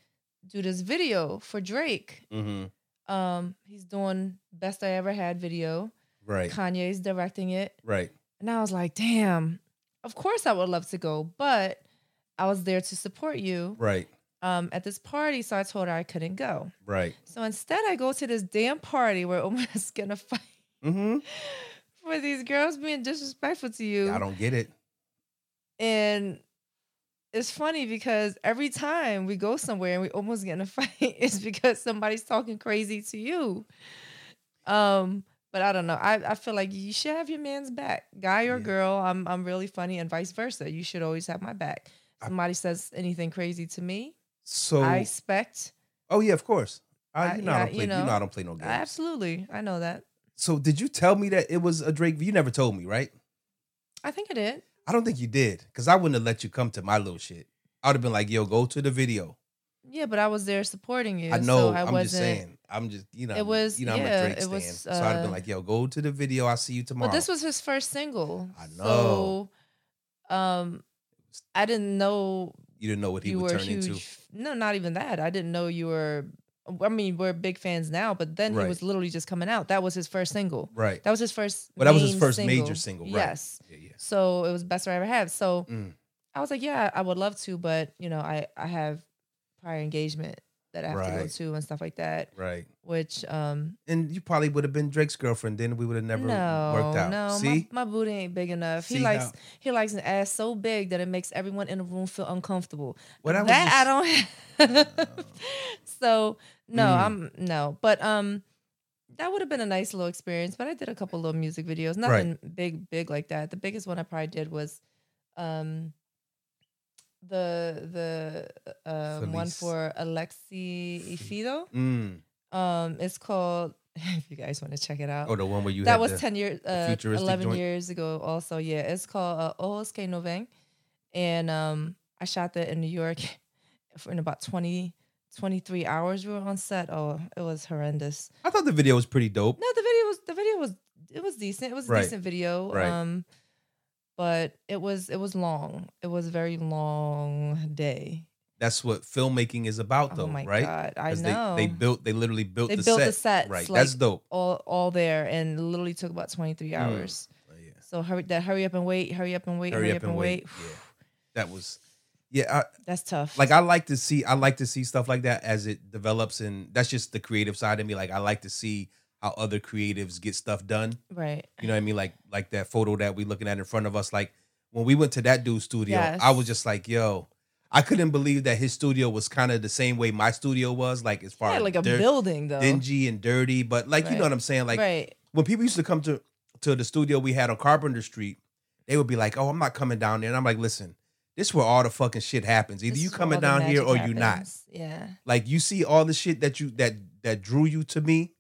do this video for Drake? Mm-hmm. Um, he's doing Best I Ever Had video. Right. Kanye's directing it. Right. And I was like, damn, of course I would love to go, but I was there to support you Right. um, at this party. So I told her I couldn't go. Right. So instead, I go to this damn party where I'm gonna fight Mm-hmm. for these girls being disrespectful to you. I don't get it. And it's funny because every time we go somewhere and we almost get in a fight, it's because somebody's talking crazy to you. Um, but I don't know. I, I feel like you should have your man's back, guy or Yeah. girl. I'm I'm really funny, and vice versa. You should always have my back. I- Somebody says anything crazy to me, So. I expect. oh yeah, of course. I, I- you know I yeah, don't play. you You know, know, I don't play no games. Absolutely, I know that. So did you tell me that it was a Drake? You never told me, right? I think I did. I don't think you did, because I wouldn't have let you come to my little shit. I would have been like, "Yo, go to the video." Yeah, but I was there supporting you. I know. So I I'm wasn't. just saying. I'm just, you know, It was- you know, I'm a Drake it stan. was, so I'd have been uh, like, "Yo, go to the video. I'll see you tomorrow." But this was his first single. I know. So, um, I didn't know you didn't know what he would turn huge. into. No, not even that. I didn't know you were. I mean, we're big fans now, but then Right. he was literally just coming out. That was his first single. Right. That was his first. Well, that was his first major single, right. Yes. Yeah, yeah. So it was best I ever had. So Mm. I was like, yeah, I would love to, but you know, I I have prior engagement that I have to go to and stuff like that. Right. Which um And you probably would have been Drake's girlfriend. Then we would have never no, worked out. no, See, my, my booty ain't big enough. See he likes how- he likes an ass so big that it makes everyone in the room feel uncomfortable. Well, that that was I don't. so no, Mm. I'm no, but um, that would have been a nice little experience. But I did a couple little music videos, nothing big, big like that. The biggest one I probably did was um the the uh, one for Alexi Ifido. Mm. Um, it's called. If you guys want to check it out, Oh, the one where you that was the- 10 years uh, 11 joint? years ago also yeah it's called uh, Ojos que no ven and um i shot that in new york for in about 20 23 hours we were on set oh it was horrendous I thought the video was pretty dope. no the video was the video was it was decent it was a Right. decent video Right. um but it was it was long it was a very long day That's what filmmaking is about, oh though, oh my right? god i know They, they built. They literally built They the built set. the sets, Right. like- That's dope. all all there and literally took about 23 mm. hours Oh, yeah. So hurry that hurry up and wait, hurry up and wait, Hurry up and wait. Yeah. That was. Yeah. I, That's tough. like I like to see I like to see stuff like that as it develops and that's just the creative side of me like I like to see how other creatives get stuff done right. you know what I mean like like that photo that we looking at in front of us like when we went to that dude's studio Yes. I was just like yo I couldn't believe that his studio was kind of the same way my studio was like as far Yeah, as like a dirt- building though. dingy and dirty but like you know what I'm saying like right. when people used to come to to the studio we had on Carpenter Street, they would be like, "Oh, I'm not coming down there," and I'm like, "Listen, this is where all the fucking shit happens. Either This you coming down here or magic you not. Yeah. Like you see all the shit that you that that drew you to me.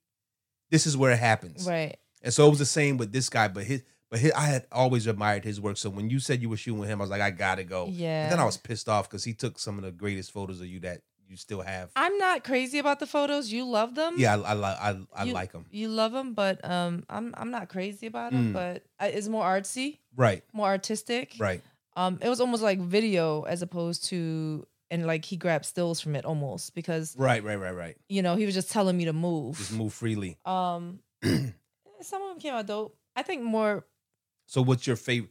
This is where it happens. Right. And so it was the same with this guy, but his But he, I had always admired his work. So when you said you were shooting with him, I was like, I gotta go. Yeah. And then I was pissed off because he took some of the greatest photos of you that you still have. I'm not crazy about the photos. You love them. yeah, I I, I, I you, like them. You love them, but um, I'm I'm not crazy about them. Mm. But it's more artsy, Right, more artistic. right. Um, it was almost like video as opposed to and like he grabbed stills from it almost because Right, right, right, right. you know he was just telling me to move. Just move freely. Um, some of them came out dope. I think more. So what's your favorite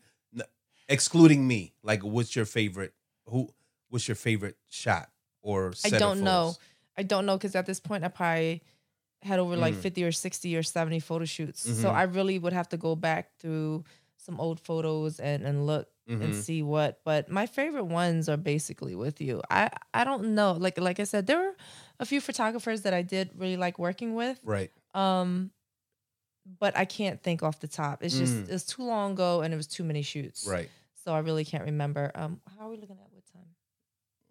excluding me? Like what's your favorite who what's your favorite shot or I don't know. I don't know because at this point I probably had over like Mm. 50 or 60 or 70 photo shoots. So Mhm. I really would have to go back through some old photos and and look and Mhm. see what. But my favorite ones are basically with you. I I don't know. Like like I said, there were a few photographers that I did really like working with. Right. Um, but I can't think off the top. It's just Mm. it's too long ago and it was too many shoots. Right. So I really can't remember. Um, how are we looking at what time?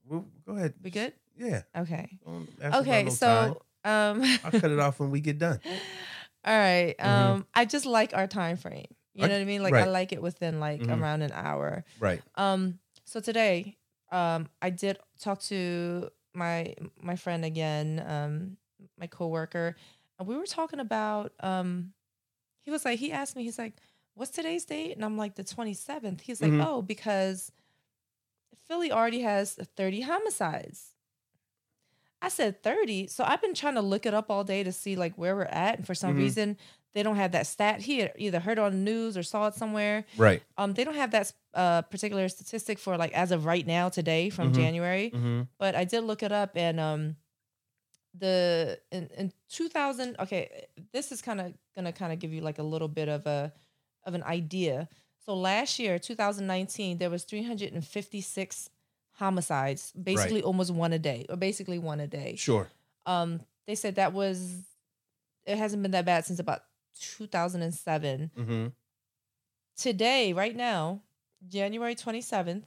Well, go ahead. We good? Yeah. Okay. About Okay. no so time. um, I'll cut it off when we get done. All right. Mhm. Um, I just like our time frame. You I- know what I mean? Like I like it within like Mhm. around an hour. Right. Um, so today, um, I did talk to my my friend again, um, my coworker, and we were talking about um, he was like, he asked me, he's like, "What's today's date?" And I'm like, "The 27th." He's like, Mhm. "Oh, because Philly already has 30 homicides." I said 30. So I've been trying to look it up all day to see like where we're at. And for some Mhm. reason, they don't have that stat. He had either heard it on the news or saw it somewhere. Right. Um, they don't have that uh, particular statistic for like as of right now today from Mhm. January. Mm-hmm. But I did look it up and um the in, in 2000 okay this is kind of gonna kind of give you like a little bit of a of an idea so last year 2019 there was 356 homicides basically almost one a day or basically one a day Sure. um they said that was it hasn't been that bad since about 2007 Mm-hmm. today, right now, January 27th,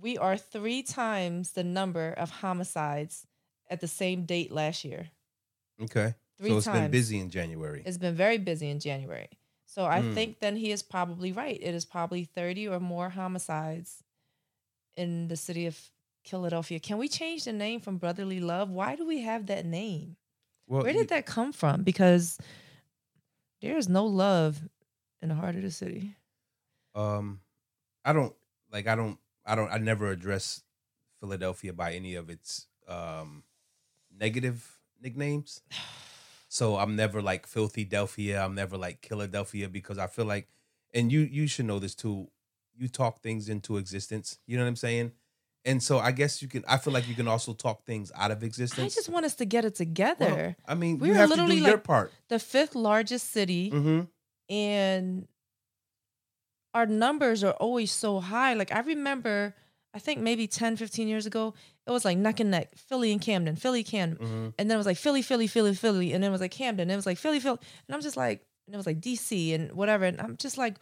we are three times the number of homicides at the same date last year. Okay. Three so it's times. been busy in January. It's been very busy in January. So I Mm. think then he is probably right. It is probably 30 or more homicides in the city of Philadelphia. Can we change the name from Brotherly Love? Why do we have that name? Well, Where did that come from? Because there is no love in the heart of the city. um I don't like I don't I don't I never address Philadelphia by any of its um negative nicknames. So I'm never like Filthadelphia. I'm never like Philadelphia because I feel like and you you should know this too. You talk things into existence. You know what I'm saying? And so I guess you can I feel like you can also talk things out of existence. I just want us to get it together. Well, I mean, We you are have to do literally your like- part. the fifth largest city, Mm-hmm. and our numbers are always so high. Like I remember, I think maybe 10, 15 years ago, it was like neck and neck, Philly and Camden, Philly, Camden. Mm-hmm. And then it was like Philly, Philly, Philly, Philly. And then it was like Camden. And it was like Philly, Philly. And I'm just like, and it was like DC and whatever. And I'm just like,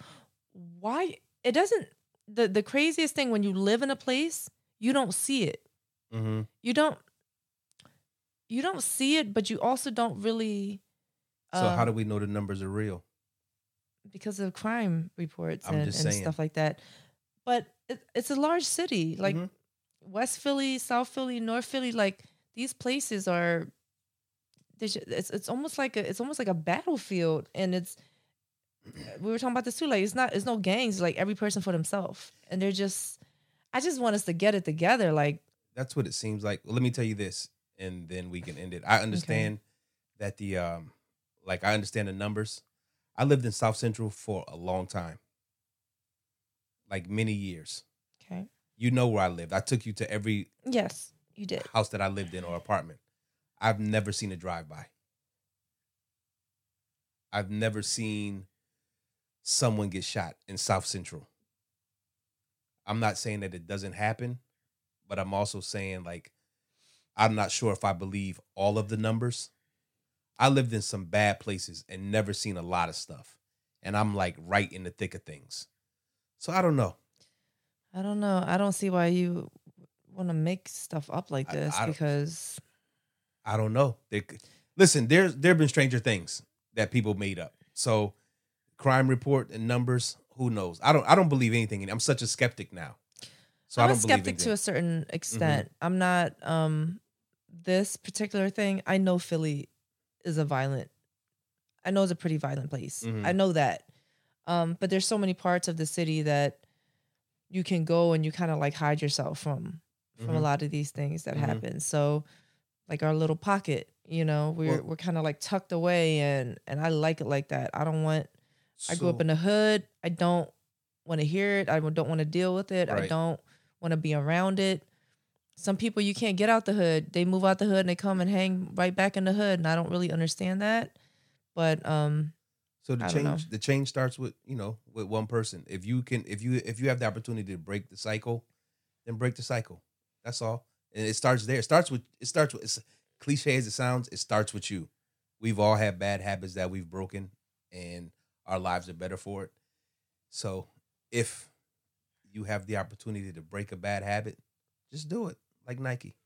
why? It doesn't, the, the craziest thing when you live in a place, you don't see it. Mm-hmm. You don't, you don't see it, but you also don't really. So how um, do we know the numbers are real? because of crime reports and, and stuff like that. But it, it's a large city, like Mhm. West Philly, South Philly, North Philly. Like these places are, it's it's almost like a it's almost like a battlefield, and it's we were talking about this too. Like it's not it's no gangs. Like every person for themselves, and they're just. I just want us to get it together. Like That's what it seems like. Well, let me tell you this, and then we can end it. I understand that the um, like I understand the numbers. I lived in South Central for a long time, like many years. okay, You know where I lived. I took you to every yes, you did. house that I lived in or apartment. I've never seen a drive by. I've never seen someone get shot in South Central. I'm not saying that it doesn't happen, but I'm also saying like I'm not sure if I believe all of the numbers. I lived in some bad places and never seen a lot of stuff. And I'm like right in the thick of things. So I don't know. I don't know. I don't see why you want to make stuff up like this I don't- because I don't know. They, could- listen, there's there have been stranger things that people made up. So crime report and numbers. Who knows? I don't. I don't believe anything. I'm such a skeptic now. So I'm I a don't believe skeptic to a certain extent. I'm not um this particular thing. I know Philly is a violent I know it's a pretty violent place. Mhm. I know that. Um but there's so many parts of the city that you can go and you kind of like hide yourself from from a Mhm. lot of these things that Mhm. happen. So like our little pocket, you know, we're Well- we're kind of like tucked away and and I like it like that. I don't want I grew up in the hood. I don't want to hear it. I don't want to deal with it. I don't want to be around it. Some people you can't get out the hood. They move out the hood and they come and hang right back in the hood, and I don't really understand that. But um, So the change the change starts with you know with one person. If you can if you if you have the opportunity to break the cycle, then break the cycle. That's all. And it starts there. It starts with it starts with it's cliche as it sounds. It starts with you. We've all had bad habits that we've broken, and our lives are better for it. So if you have the opportunity to break a bad habit, just do it like Nike.